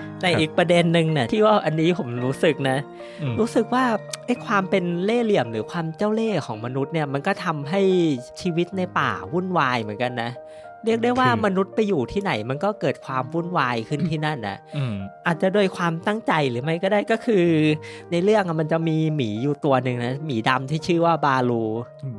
S2: อืม
S1: แต่
S2: ครับ
S1: อีกประเด็นหนึ่งเนี่ยที่ว่าอันนี้ผมรู้สึกนะ
S2: อืม
S1: รู้สึกว่าไอ้ความเป็นเล่ห์เหลี่ยมหรือความเจ้าเล่ห์ของมนุษย์เนี่ยมันก็ทำให้ชีวิตในป่าวุ่นวายเหมือนกันนะ เรียกได้ว่ามนุษย์ไปอยู่ที่ไหน มันก็เกิดความวุ่นวายขึ้นที่นั่นนะ
S2: อืม
S1: อาจจะโดยความตั้งใจหรือไม่ก็ได้ก็คือ ในเรื่องอะมันจะมีหมีอยู่ตัวหนึ่งนะหมีดำที่ชื่อว่าบาลู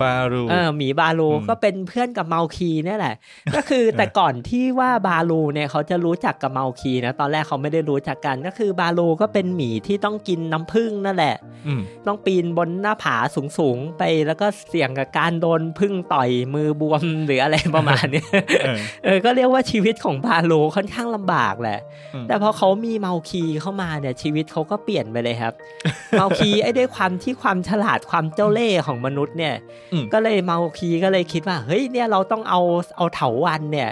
S2: บารู
S1: เออหมีบาลู
S2: อืม
S1: ก็เป็นเพื่อนกับเมาคีเนี่ยแหละ ก็คือแต่ก่อนที่ว่าบาลูเนี่ยเขาจะรู้จักกับเมาคีนะตอนแรกเขาไม่ได้รู้จักกันก็คือบาลูก็เป็นหมีที่ต้องกินน้ำผึ้งนั่นแหละ
S2: อืม
S1: ต้องปีนบนหน้าผาสูงๆไปแล้วก็เสี่ยงกับการโดนพึ่งต่อยมือบวมหรืออะไรประมาณเนี้ย
S2: เออ
S1: เออก็เรียกว่าชีวิตของบาโลค่อนข้างลำบากแหละ
S2: อืม
S1: แต่พอเขามีเมาคีเข้ามาเนี่ยชีวิตเขาก็เปลี่ยนไปเลยครับ เมาคีไอ้ด้วยความที่ความฉลาดความเจ้าเล่ห์ของมนุษย์เนี่ย
S2: อืม
S1: ก็เลยเมาคีก็เลยคิดว่า เฮ้ยเนี่ยเราต้องเอาเอาเถาวันเนี่ย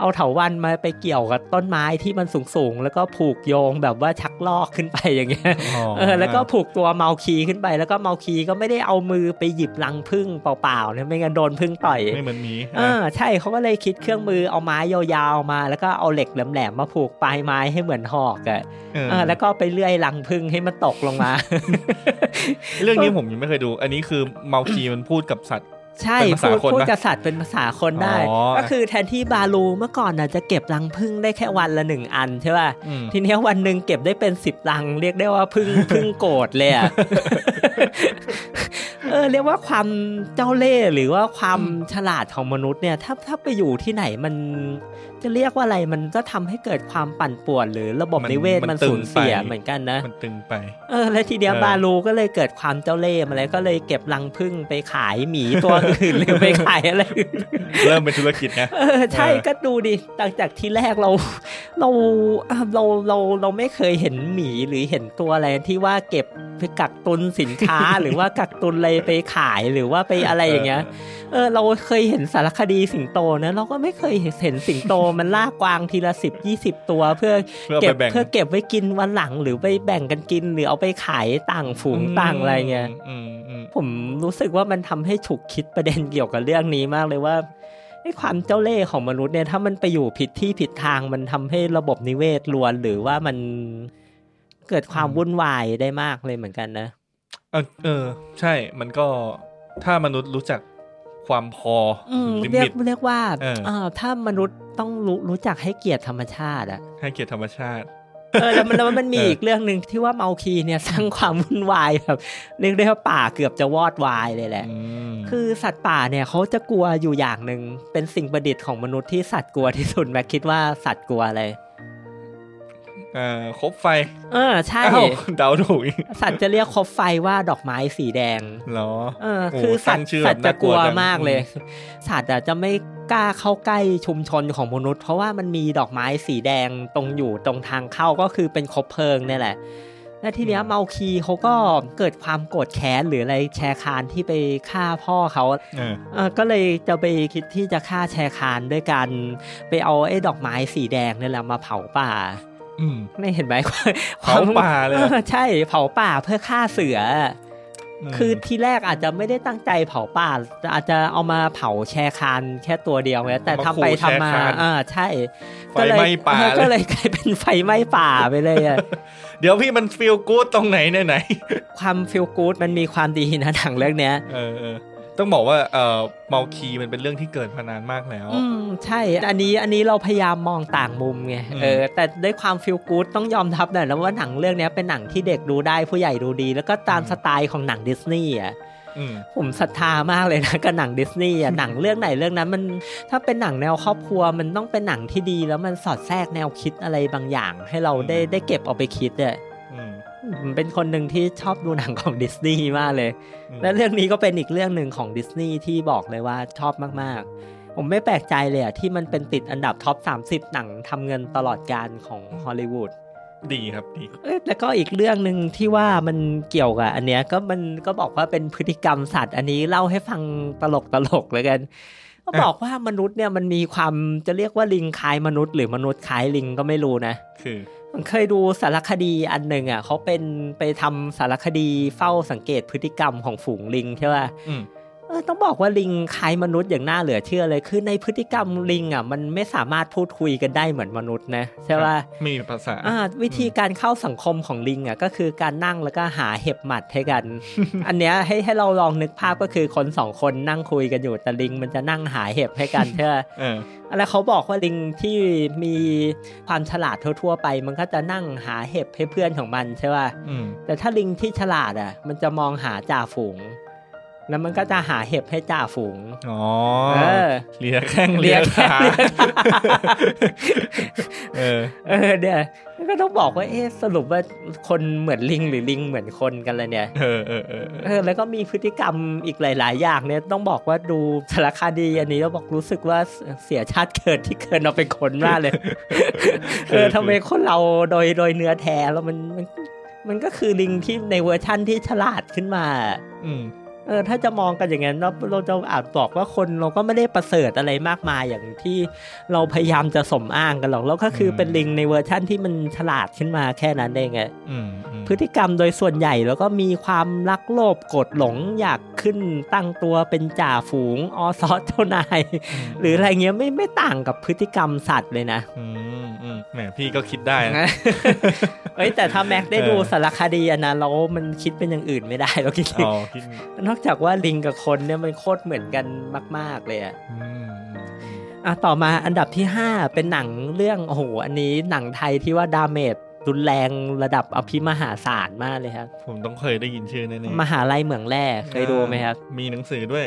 S1: เอาเถาวันมาไปเกี่ยวกับต้นไม้ที่มันสูงๆ แล้วก็ผูกโยงแบบว่าชักลอกขึ้นไปอย่างเงี้ย
S2: อ๋อ
S1: เออแล้วก็ผูกตัวเมาคีขึ้นไป แล้วก็เมาคีก็ไม่ได้เอามือไปหยิบรังพึ่งเปล่าๆเนี่ยไม่งั้นโดนพึ่งต่อย
S2: ไม่เหมือนหมี
S1: เออใช่เขาก็เลยคิดเครื่องมือเอาไม้ยาวๆมา แล้วก็เอาเหล็กแหลมๆมาผูกปลายไม้ให้เหมือนหอกอะ่ะ
S2: เออ
S1: เออแล้วก็ไปเลื่อยรังพึ่งให้มันตกลงมา
S2: เรื่องนี้ผมยังไม่เคยดู อันนี้คือเมาคีมันพูดกับสัตว์
S1: ใช่
S2: เป็นภาษา
S1: พูด
S2: คน
S1: พูด
S2: ปะ
S1: กบสัตว์เป็นภาษาคนได้
S2: อ๋อ
S1: ก็คือแทนที่บาลูเมื่อก่อนน่ะจะเก็บรังพึ่งได้แค่วันละหนึ่งอันใช่ป่ะ
S2: อืม
S1: ทีเนี้ยวันหนึ่งเก็บได้เป็นสิบรัง เรียกได้ว่าพึ่งพึ่งโกรธเลยอะเออเรียกว่าความเจ้าเล่ห์หรือว่าความฉลาดของมนุษย์เนี่ย ถ้าถ้าไปอยู่ที่ไหนมัน จะเรียกว่าอะไรมันก็ทำให้เกิดความปั่นป่วน หรือระบบ
S2: มัน
S1: นิเวศ
S2: มัน
S1: มัน
S2: ตึง
S1: สูญเสีย
S2: ไป
S1: เหมือนกันนะ
S2: มันตึงไป
S1: เออ แล้วทีเดียว
S2: เออ
S1: บาลูก็เลยเกิดความเจ้าเล่ห์มาเลยก็เลยเก็บรังพึ่งไปขายหมีตัวอื่นหรือไปขายอะไรอื่น
S2: เริ่มเป็นธุรกิจไง
S1: เออใช่
S2: เออ
S1: ก็ดูดิตั้งจากที่แรกเราเราอะเราเราเราไม่เคยเห็นหมีหรือเห็นตัวอะไรที่ว่าเก็บไปกักตุนสินค้าหรือว่ากักตุนอะไรไปขายหรือว่าไปอะไรอย่างเงี้ย เออ เราเคยเห็นสารคดีสิงโตนะเราก็ไม่เคยเห็นสิงโตมันล่ากวางทีละสิบยี่สิบตัวเพื่อ
S2: เพื่อ
S1: เก็
S2: ไป
S1: บ
S2: แบ่ง
S1: เพื่อเก็บไว้กินวันหลังหรือไปแบ่งกันกินหรือเอาไปขายต่างฝูงต่างอะไรเงี้ย
S2: อืมอืม
S1: ผมรู้สึกว่ามันทำให้ฉุกคิดประเด็นเกี่ยวกับเรื่องนี้มากเลยว่าไอ้ความเจ้าเล่ห์ของมนุษย์เนี่ยถ้ามันไปอยู่ผิดที่ผิดทางมันทำให้ระบบนิเวศรวนหรือว่ามันเกิดความวุ่นวายได้มากเลยเหมือนกันนะ
S2: เออเออใช่ มันก็ถ้ามนุษย์รู้จัก ความพอ
S1: อืม
S2: ลิ
S1: เรีย
S2: มิ
S1: ก
S2: ต
S1: เรียกว่า
S2: เออ
S1: เอ่อถ้ามนุษย์ต้องรู้รู้จักให้เกียรติธรรมชาติอะ
S2: ให้เกียรติธรรมชาติ
S1: เออแล้วมันแล้วมันมี
S2: เอออี
S1: อีกเรื่องหนึ่งที่ว่าเมาคีเนี่ยสร้างความวุ่นวายแบบเรียกได้ว่าป่าเกือบจะวอดวายเลยแหละ
S2: อืม
S1: คือสัตว์ป่าเนี่ยเขาจะกลัวอยู่อย่างหนึ่งเป็นสิ่งประดิษฐ์ของมนุษย์ที่สัตว์กลัวที่สุดแม็กคิดว่าสัตว์กลัวอะไร
S2: เอ่อคบไฟ
S1: เออใช่
S2: อ้าวเดาถูกอีก
S1: สัตว์จะเรียกคบไฟว่าดอกไม้สีแดง
S2: เหรอ
S1: เออ
S2: โอ้
S1: คือสัต
S2: ตั้ง
S1: ว์
S2: ชื่อ
S1: สัตว์จะกลัว
S2: แบบน่ากลัวจัง
S1: มากเลย สัตว์อะจะไม่กล้าเข้าใกล้ชุมชนของมนุษย์ เพราะว่ามันมีดอกไม้สีแดงตรงอยู่ตรงทางเข้าก็คือเป็นคบเพลิงเนี่ยแหละและทีเนี้ยเมาคีเขาก็เกิดความโกรธแค้นหรืออะไรแชร์คานที่ไปฆ่าพ่อเขา
S2: เออ
S1: เออก็เลยจะไปคิดที่จะฆ่าแชร์คานด้วยการไปเอาไอ้ดอกไม้สีแดงนี่แหละมาเผาป่า
S2: อืม
S1: ไม่เห็นไหม
S2: เผาป่าเลยเหรอ
S1: ออใช่เผาป่าเพื่อฆ่าเสืออ
S2: ม
S1: คือทีแรกอาจจะไม่ได้ตั้งใจเผาป่า อาจจะเอามาเผาแชร์คานแค่ตัวเดียวไงแต่ทำไปทำมาอ่าใช่
S2: ไฟไหม้ป่า
S1: ก็เลย
S2: เลย
S1: ก็เลยกลายเป็นไฟไหม้ป่าไปเลยอะ
S2: เดี๋ยวพี่มัน feel good ตรงไหนเนี่ยไหน
S1: ความ feel good มันมีความดีนะหนังเรื่องเนี้ย
S2: เออเออ ต้องบอกว่าเอ่อเมาคลีมันเป็นเรื่องที่เกิดมานานมากแล้ว
S1: อืมใช่ อันนี้อันนี้เราพยายามมองต่างมุมไง
S2: อืม
S1: เออแต่ด้วยความ feel good ต้องยอมรับหน่อยแล้วว่าหนังเรื่องเนี้ยเป็นหนังที่เด็กดูได้ผู้ใหญ่ดูดี แล้วก็ตามสไตล์ของหนังดิสนีย์อะ
S2: อืม
S1: ผมศรัทธามากเลยนะกับหนังดิสนีย์อะหนังเรื่องไหนเรื่องนั้นมันถ้าเป็นหนังแนวครอบครัวมันต้องเป็นหนังที่ดี แล้วมันสอดแทรกแนวคิดอะไรบางอย่าง ให้เราได้ได้เก็บเอาไปคิดอะ
S2: อืม
S1: ผม เป็นคนหนึ่งที่ชอบดูหนังของดิสนีย์มากเลย
S2: อืม
S1: และเรื่องนี้ก็เป็นอีกเรื่องหนึ่งของดิสนีย์ที่บอกเลยว่าชอบมากๆ ผมไม่แปลกใจเลยอะที่มันเป็นติดอันดับ top 30 หนังทำเงินตลอดกาลของฮอลลีวูด
S2: ดีครับดี
S1: เอ้ยแล้วก็อีกเรื่องหนึ่งที่ว่ามันเกี่ยวกับอันเนี้ยก็มันก็บอกว่าเป็นพฤติกรรมสัตว์ อันนี้เล่าให้ฟังตลกตลกๆเลยกัน ก็บอกว่ามนุษย์เนี่ยมันมีความจะเรียกว่าลิงคล้ายมนุษย์ หรือมนุษย์คล้ายลิงก็ไม่รู้นะ
S2: คือ
S1: มันเคยดูสารคดีอันหนึ่งอะเขาเป็นไปทำสารคดีเฝ้าสังเกตพฤติกรรมของฝูงลิงใช่ป่ะ ต้องบอกว่าลิงคล้ายมนุษย์อย่างน่าเหลือเชื่อเลย คือในพฤติกรรมลิงอะมันไม่สามารถพูดคุยกันได้เหมือนมนุษย์นะใช่ป่ะ
S2: มีภาษา
S1: อ่าวิธีการเข้าสังคมของลิงอะก็คือการนั่งแล้วก็หาเห็บหมัดให้กัน อันเนี้ยให้ให้เราลองนึกภาพก็คือคนสองคนนั่งคุยกันอยู่แต่ลิงมันจะนั่งหาเห็บให้กันใช่ปะ
S2: เออ
S1: แล้วเขาบอกว่าลิงที่มีความฉลาดทั่วๆไป มันก็จะนั่งหาเห็บให้เพื่อนของมันใช่ป่ะ
S2: อืม
S1: แต่ถ้าลิงที่ฉลาดอะ มันจะมองหาจ่าฝูง แล้วมันก็จะหาเห็บให้จ่าฝูง
S2: อ๋อ
S1: เออ
S2: เลียแข้ง
S1: เลี
S2: เลีย
S1: แข้
S2: ง
S1: เลียขา
S2: เออ
S1: เออเนี่ยก็ต้องบอกว่า เอ๊ะ สรุปว่าคนเหมือนลิงหรือลิงเหมือนคนกันเลยเนี่ย
S2: เออเออเออ
S1: เออแล้วก็มีพฤติกรรมอีกหลาย ๆ อย่างเนี่ย ต้องบอกว่าดูสารคดีอันนี้แล้วบอกรู้สึกว่าเสียชาติเกิดที่เกิดเราเป็นคนมากเลย เออทำไมคนเราโดยโดยเนื้อแท้แล้วมันมันมันก็คือลิงที่ในเวอร์ชั่นที่ฉลาดขึ้นมา
S2: อืม
S1: เออถ้าจะมองกันอย่างนั้นเราเราจะอาจบอกว่าคนเราก็ไม่ได้ประเสริฐอะไรมากมายอย่างที่เราพยายามจะสมอ้างกันหรอกแล้วก็คือเป็นลิงในเวอร์ชั่นที่มันฉลาดขึ้นมาแค่นั้นเองอะ
S2: อืมอืม
S1: พฤติกรรมโดยส่วนใหญ่แล้วก็มีความรักโลภโกรธหลงอยากขึ้นตั้งตัวเป็นจ่าฝูงสอพลอเจ้านาย หรืออะไรเงี้ยไม่ไม่ต่างกับพฤติกรรมสัตว์เลยนะ
S2: อืมอืมแหมพี่ก็คิดได้นะ
S1: เเอ้ยแต่ถ้าแม็กได้ดู
S2: เออ
S1: สารคดีอันนั้นเรามันคิดเป็นอย่างอื่นไม่ได้เราคิด
S2: อ๋อคิด
S1: นอกจากว่าลิงกับคนเนี่ยมันโคตรเหมือนกันมาก ๆ เลยอะ
S2: อืมอืมอืม
S1: อะต่อมาอันดับที่ 5 เป็นหนังเรื่องโอ้โหอันนี้หนังไทยที่ว่าดาเมจรุนแรงระดับอภิมหาศาลมากเลยครับ
S2: ผมต้องเคยได้ยินชื่อแน่ๆ
S1: มหาลัยเหมืองแร่เคยดูไหมครับ
S2: มีหนังสือด้วย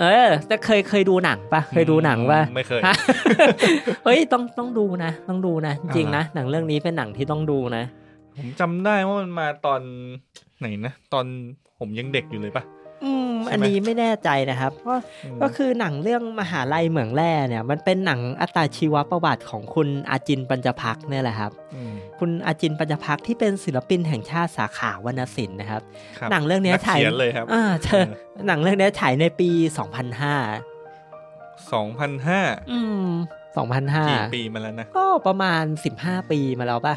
S1: เออแต่เคยเคยดูหนังปะเคยดูหนังปะ
S2: ไม่เคย
S1: ฮะเฮ้ยต้องต้องดูนะ ต้องดูนะจริงๆนะ
S2: อ่า
S1: หนังเรื่องนี้เป็นหนังที่ต้องดูนะ
S2: ผมจำได้ว่ามันมาตอนไหนนะ ตอนผมยังเด็กอยู่เลยปะ
S1: อืม
S2: ใช่ไหม
S1: อันนี้ไม่แน่ใจนะครับเพราะ
S2: อืม
S1: ก็คือหนังเรื่องมหาลัยเหมืองแร่เนี่ย มันเป็นหนังอัตชีวประวัติของคุณอาจินปัญจพักษ์เนี่ยแหละครับ
S2: อืม
S1: คุณอาจินปัญจพักษ์ที่เป็นศิลปินแห่งชาติสาขาวรรณศิลป์นะครับ
S2: ครับ
S1: หนังเรื่องนี้
S2: นัก
S1: ถ่าย
S2: เขียนเลยครับ
S1: อ่าเธอหนังเรื่องนี้ฉายในปี2005
S2: สองพันห้า
S1: อืม
S2: กี่
S1: 2005
S2: ปีมาแล้วนะ
S1: ก็ประมาณ15ปีมาแล้วป่ะ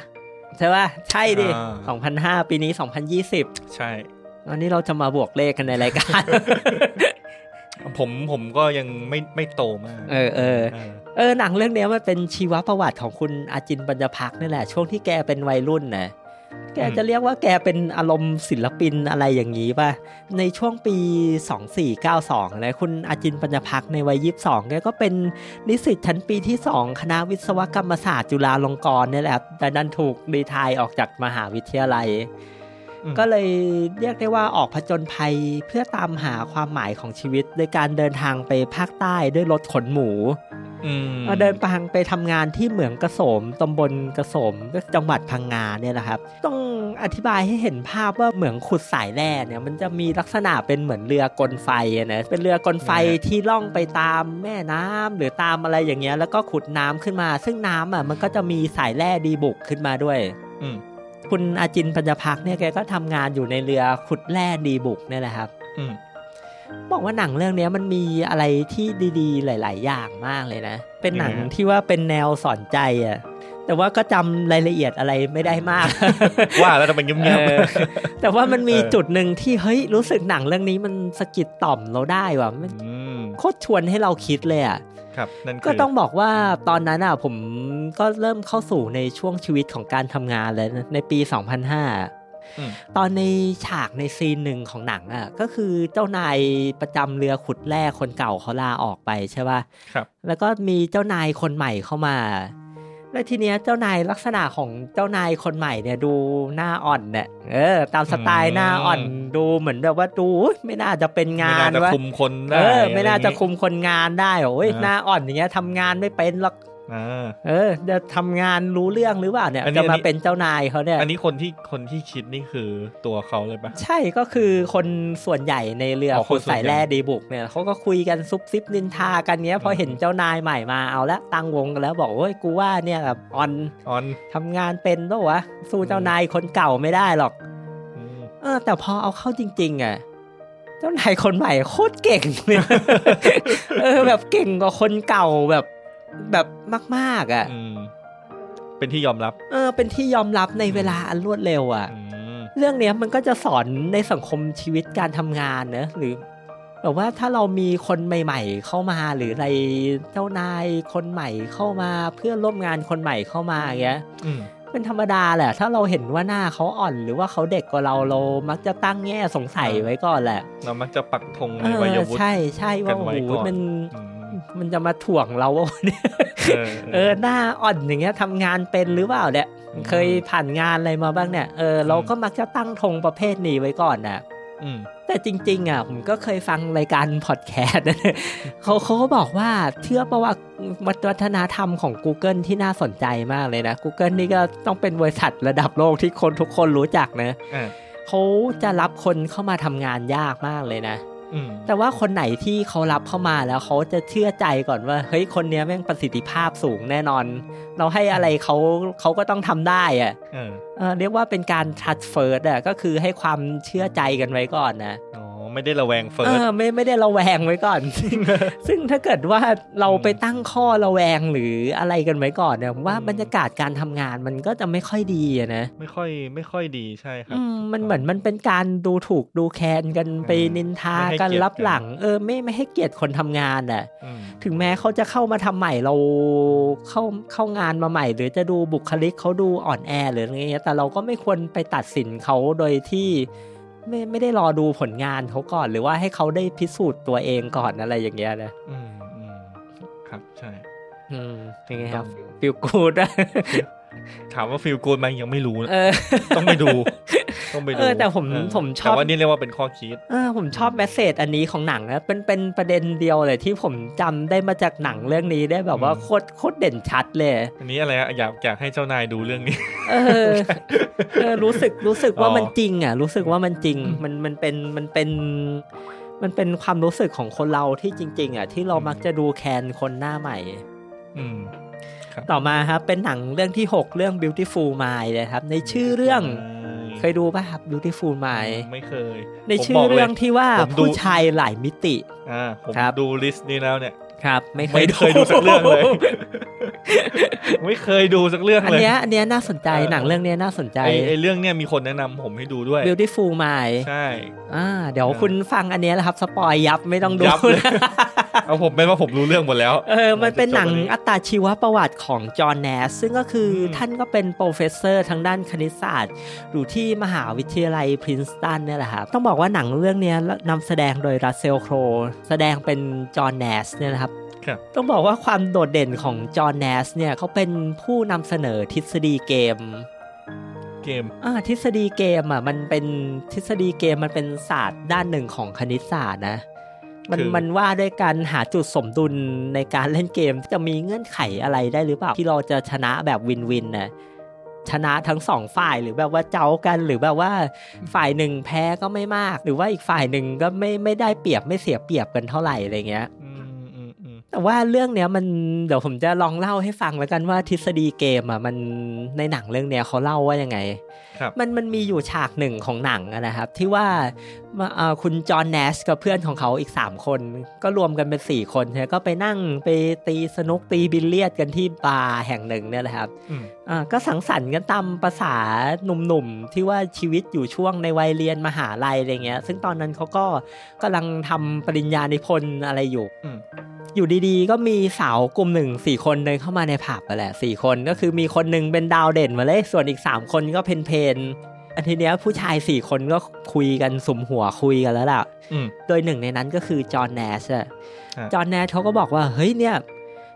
S1: ใช่ป่ะใช่ดิ
S2: อ่า
S1: 2005ปีนี้2020
S2: ใช่
S1: วันนี้เราจะมาบวกเลขกันในรายการ
S2: ผมผมก็ยังไม่ไม่โตมาก
S1: เออเออ
S2: เออ
S1: เออหนังเรื่องเนี้ยมันเป็นชีวประวัติของคุณอาจินปัญญพักษ์นี่แหละ ช่วงที่แกเป็นวัยรุ่นนะแกจะเรียกว่าแกเป็นอารมณ์ศิลปินอะไรอย่างนี้ป่ะ ในช่วงปี 2492 นะคุณอาจินปัญญพักษ์ในวัย 22 แกก็เป็นนิสิตชั้นปีที่ 2 คณะวิศวกรรมศาสตร์จุฬาลงกรณ์เนี่ยแหละครับแต่ดันถูกรีไทายออกจากมหาวิทยาลัย
S2: อืม
S1: ก็เลยเรียกได้ว่าออกผจญภัยเพื่อตามหาความหมายของชีวิต โดยการเดินทางไปภาคใต้ด้วยรถขนหมู
S2: อืม
S1: เดินทางไปทำงานที่เหมืองกระโสมตำบลกระโสมจังหวัดพังงาเนี่ยแหละครับ ต้องอธิบายให้เห็นภาพว่าเหมืองขุดสายแร่เนี่ย มันจะมีลักษณะเป็นเหมือนเรือกลไฟอะนะเป็นเรือกลไฟที่ล่องไปตามแม่น้ำหรือตามอะไรอย่างเงี้ยแล้วก็ขุดน้ำขึ้นมา ซึ่งน้ำอะมันก็จะมีสายแร่ดีบุกขึ้นมาด้วย
S2: อืม
S1: คุณอาจินปัญญพักษ์เนี่ยแกก็ทำงานอยู่ในเรือขุดแร่ดีบุกเนี่ยแหละครับ
S2: อืม
S1: บอกว่าหนังเรื่องเนี้ยมันมีอะไรที่ดีๆ หลาย ๆ อย่างมากเลยนะ เป็นหนังที่ว่าเป็นแนวสอนใจอะแต่ว่าก็จำรายละเอียดอะไรไม่ได้มาก
S2: ว่าแล้วทำไมเงียบ
S1: เออแต่ว่ามันมี
S2: เออ
S1: จุดหนึ่งที่เฮ้ยรู้สึกหนังเรื่องนี้มันสะกิดต่อมเราได้ว่ะมัน
S2: ๆอืม
S1: โคตรชวนให้เราคิดเลยอะ
S2: ครับนั่นคือ
S1: ก็ต้องบอกว่าตอนนั้นอะผมก็เริ่มเข้าสู่ในช่วงชีวิตของการทำงานเลยนะในปี 2005
S2: อืม
S1: ตอนในฉากในซีนหนึ่งของหนังอะก็คือเจ้านายประจำเรือขุดแร่คนเก่าเขาลาออกไปใช่ป่ะ
S2: ครับ
S1: แล้วก็มีเจ้านายคนใหม่เข้ามา แล้วทีเนี้ยเจ้านายลักษณะของเจ้านายคนใหม่เนี่ยดูหน้าอ่อนเนี่ยเออ ตามสไตล์หน้าอ่อนดูเหมือนแบบว่าดูอุ๊ยไม่น่าจะเป็น
S2: ไม่
S1: งา
S2: น่านจะ
S1: วะ
S2: คุมคน
S1: เอ
S2: ได้
S1: อไม่น่าจะคุ
S2: ม
S1: มคนงานได้โอ้ย
S2: อ่า
S1: หน้าอ่อนอย่างเงี้ยทำงานไม่เป็นหรอก
S2: อ่า
S1: เออ จะทำงานรู้เรื่องหรือเปล่าเนี่ย
S2: อันนี้
S1: จะ
S2: อั
S1: มาน
S2: นี้
S1: เป็นเจ้านายเขาเนี่ย
S2: อันนี้คนที่คนที่คิดนี่คือตัวเขาเลยปะ
S1: ใช่ก็คือคนส่วนใหญ่ในเรือ
S2: อ๋อ
S1: ขุด
S2: คนส่วน
S1: สาย
S2: ใหญ่
S1: แร่ดีบุกเนี่ยเขาก็คุยกันซุบซิบนินทากันเนี้ยพอ
S2: อืม
S1: เห็นเจ้านายใหม่มาเอาละตั้งวงกันแล้วบอกโอ้ยกูว่าเนี่ยแบบออน
S2: ออน
S1: ทำงานเป็นปะวะสู้เจ้านายคนเก่าไม่ได้หรอก
S2: อืม
S1: เออ แต่พอเอาเข้าจริง ๆ อะเจ้านายคนใหม่โคตรเก่งเลยเออแบบเก่งกว่าคนเก่าแบบ แบบมากๆอะ
S2: อืมเป็นที่ยอมรับ
S1: เออ เป็นที่ยอมรับในเวลาอันรวดเร็วอะ
S2: อืม
S1: เรื่องเนี้ยมันก็จะสอนในสังคมชีวิตการทำงานเนอะหรือแบบว่าถ้าเรามีคนใหม่ ๆ เข้ามาหรืออะไรเจ้านายคนใหม่เข้ามาเพื่อนร่วมงานคนใหม่เข้ามาอย่างเงี้ย
S2: อืม
S1: เป็นธรรมดาแหละ ถ้าเราเห็นว่าหน้าเขาอ่อนหรือว่าเขาเด็กกว่าเราเรามักจะตั้งแง่สงสัยไว้ก่อนแหละ
S2: เรามักจะปักธง
S1: เอ
S2: ในวัย
S1: อ
S2: วุฒิ
S1: ใช่ใช่ว่า
S2: กัน
S1: โอ้
S2: ไว้
S1: โห
S2: ก่อน
S1: มัน
S2: อื ม
S1: มันจะมาถ่วงเราวะเนี่ย
S2: เออ
S1: เออหน้าอ่อนอย่างเงี้ยทำงานเป็นหรือเปล่าเนี่ย
S2: อืม
S1: เคยผ่านงานอะไรมาบ้างเนี่ยเออเราก็มักจะตั้งธงประเภทนี้ไว้ก่อนนะ
S2: อืม
S1: แต่จริง ๆ อะ ผมก็เคยฟังรายการพอดแคสต์นะเขาเขาก็บอกว่าเชื่อประวัติวัฒนธรรมของ Google ที่น่าสนใจมากเลยนะ Google นี่ก็ต้องเป็นบริษัทระดับโลกที่คนทุกคนรู้จักนะ
S2: อ่า
S1: เขาจะรับคนเข้ามาทำงานยากมากเลยนะ
S2: อืม
S1: แต่ว่าคนไหนที่เขารับเข้ามาแล้วเขาจะเชื่อใจก่อนว่าเฮ้ยคนเนี้ยแม่งประสิทธิภาพสูงแน่นอน เราให้อะไรเขาเขาก็ต้องทำได้อะ
S2: เออ
S1: เออเรียกว่าเป็นการ trust first อะก็คือให้ความเชื่อใจกันไว้ก่อนนะ
S2: อ๋อ ไม่ได้ระแวง
S1: firstไม่ไม่ได้ระแวงไว้ก่อนซึ่งซึ่งถ้าเกิดว่าเราไปตั้งข้อระแวงหรืออะไรกันไว้ก่อนเนี่ยผมว่า
S2: อืม
S1: บรรยากาศการทำงานมันก็จะไม่ค่อยดีอะนะ
S2: ไม่ค่อยไม่ค่อยดีใช่ครับ
S1: อืมมันเหมือนมันเป็นการดูถูกดูแคลนกันไป
S2: อืมไม่ให้เกียรติ
S1: กัน นินทา
S2: กันลับ
S1: หลัง เออไม่ไม่ให้เกียรติคนทำงานอะ
S2: อืม
S1: ถึงแม้เขาจะเข้ามาทำใหม่เราเข้าเข้างานมาใหม่ หรือจะดูบุคลิกเขาดูอ่อนแอหรืออะไรเงี้ยแต่เราก็ไม่ควรไปตัดสินเขาโดยที่ ไม่ไม่ได้รอดูผลงานเขาก่อน หรือว่าให้เขาได้พิสูจน์ตัวเองก่อนอะไรอย่างเงี้ยนะ
S2: อืมอืมครับใช่
S1: อืมยังไงครับ
S2: ต้อง
S1: feel good
S2: ถามว่า feel good ไหมยังไม่รู้นะ
S1: เออ
S2: ต้องไปดู ต้องไปดู
S1: เออแต่ผมผมชอบ
S2: แต่ว่านี่เรียกว่าเป็นข้อคิด
S1: เออผมชอบ message อันนี้ของหนังนะเป็นเป็นประเด็นเดียวเลยที่ผมจำได้มาจากหนังเรื่องนี้ได้แบบว่า
S2: อืม
S1: โคตรโคตรเด่นชัดเลย
S2: อันนี้อะไรอะอยากอยากให้เจ้านายดูเรื่องนี้
S1: เออเออรู้สึกรู้สึกว่า
S2: อ๋อ
S1: มันจริง อะ รู้สึกว่ามันจริง
S2: อืม
S1: มันมันเป็นมันเป็นมันเป็นความรู้สึกของคนเราที่จริง ๆ อะ ที่เรา
S2: อืม
S1: มักจะดูแคนคนหน้าใหม่
S2: อืม
S1: ต่อมาครับเป็นหนังเรื่องที่ 6 เรื่อง Beautiful Mind นะครับ ในชื่อเรื่องเคยดูป่ะครับ Beautiful Mind
S2: ไม่เคย
S1: ใน
S2: ผม
S1: ชื่อบ
S2: กลย
S1: เรื่องที่ว่า
S2: ผมดู
S1: ผู้ชายหลายมิติ
S2: อ่าผม
S1: ครับ
S2: ดูลิสต์นี้แล้วเนี่ย
S1: ครับ ไม่เค
S2: ไม่
S1: ย
S2: เคยดูสักเรื่องเลย ไม่เคยดูสักเรื่อง
S1: อัน
S2: เลย
S1: เนี้ยอันเนี้ยน่าสนใจ
S2: เออ
S1: หนังเรื่องเนี้ยน่าสนใจ
S2: ไอไอเรื่องเนี้ยมีคนแนะนำผมให้ดูด้วย
S1: Beautiful Mind
S2: ใช่
S1: อ่าเดี๋ยว
S2: เออ
S1: คุณฟังอันเนี้ยแหละครับ สปอยยับไม่ต้องดู
S2: ยับ เลยเอาผมเป็นว่าผมรู้เรื่องหมดแล้ว
S1: เออ มันเป็นหนัง
S2: จะจบอั
S1: อัตราชีวประวัติของจอห์นแนส ซึ่งก็คืออ
S2: ม
S1: ท่านก็เป็นโปรเฟสเซอร์ทางด้านคณิตศาสตร์ อยู่ที่มหาวิทยาลัยพรินสตันเนี่ยแหละครับ ต้องบอกว่าหนังเรื่องเนี้ยนำแสดงโดยรัสเซลโครแสดงเป็นจอห์นแนชเนี่ยนะครับ
S2: ครับ
S1: ต้องบอกว่าความโดดเด่นของจอห์นแนชเนี่ยเขาเป็นผู้นำเสนอทฤษฎีเกม
S2: เกม
S1: อ่าทฤษฎีเกมอะมันเป็นทฤษฎีเกมมันเป็นศาสตร์ด้านหนึ่งของคณิตศาสตร์นะ มัน
S2: คือ
S1: มันว่าด้วยการหาจุดสมดุลในการเล่นเกมจะมีเงื่อนไขอะไรได้หรือเปล่า ที่เราจะชนะแบบ win-win นะชนะทั้งสองฝ่ายหรือแบบว่าเจ้ากัน หรือแบบว่าฝ่ายหนึ่งแพ้ก็ไม่มาก หรือว่าอีกฝ่ายหนึ่งก็ไม่ไม่ได้เปรียบไม่เสียเปรียบกันเท่าไหร่อะไรเงี้ย
S2: อืมอืมอืม
S1: แต่ว่าเรื่องเนี้ยมันเดี๋ยวผมจะลองเล่าให้ฟังแล้วกันว่าทฤษฎีเกมอะมันในหนังเรื่องเนี้ยเขาเล่าว่ายังไง
S2: ครับ
S1: มันมันมีอยู่ฉากหนึ่งของหนังอะนะครับ ที่ว่ามาเอ่อคุณจอห์นแนชกับเพื่อนของเขาอีก 3 คน ก็รวมกันเป็น 4 คนใช่ไหมก็ไปนั่งไปตีสนุกตีบิลเลียดกันที่บาร์แห่งหนึ่งเนี่ยแหละครับ
S2: อืม
S1: อ่าก็สังสรรค์กันตามภาษาหนุ่มๆ ที่ว่าชีวิตอยู่ช่วงในวัยเรียนมหาลัยอะไรเงี้ย ซึ่งตอนนั้นเขาก็กำลังทำปริญญานิพนธ์อะไรอยู่
S2: อืม
S1: อยู่ดีๆ ก็มีสาวกลุ่มหนึ่งสี่คนเดินเข้ามาในผับไปแหละสี่คนก็คือมีคนหนึ่งเป็นดาวเด่นมาเลย ส่วนอีกสามคนก็เพนเพนๆอันทีเนี้ยผู้ชายสี่คนก็คุยกันสุมหัวคุยกันแล้วล่ะ
S2: อืม
S1: โดยหนึ่งในนั้นก็คือจอห์นแนชอะ
S2: ฮะ
S1: จอห์นแนชเขาก็บอกว่าเฮ้ยเนี่ย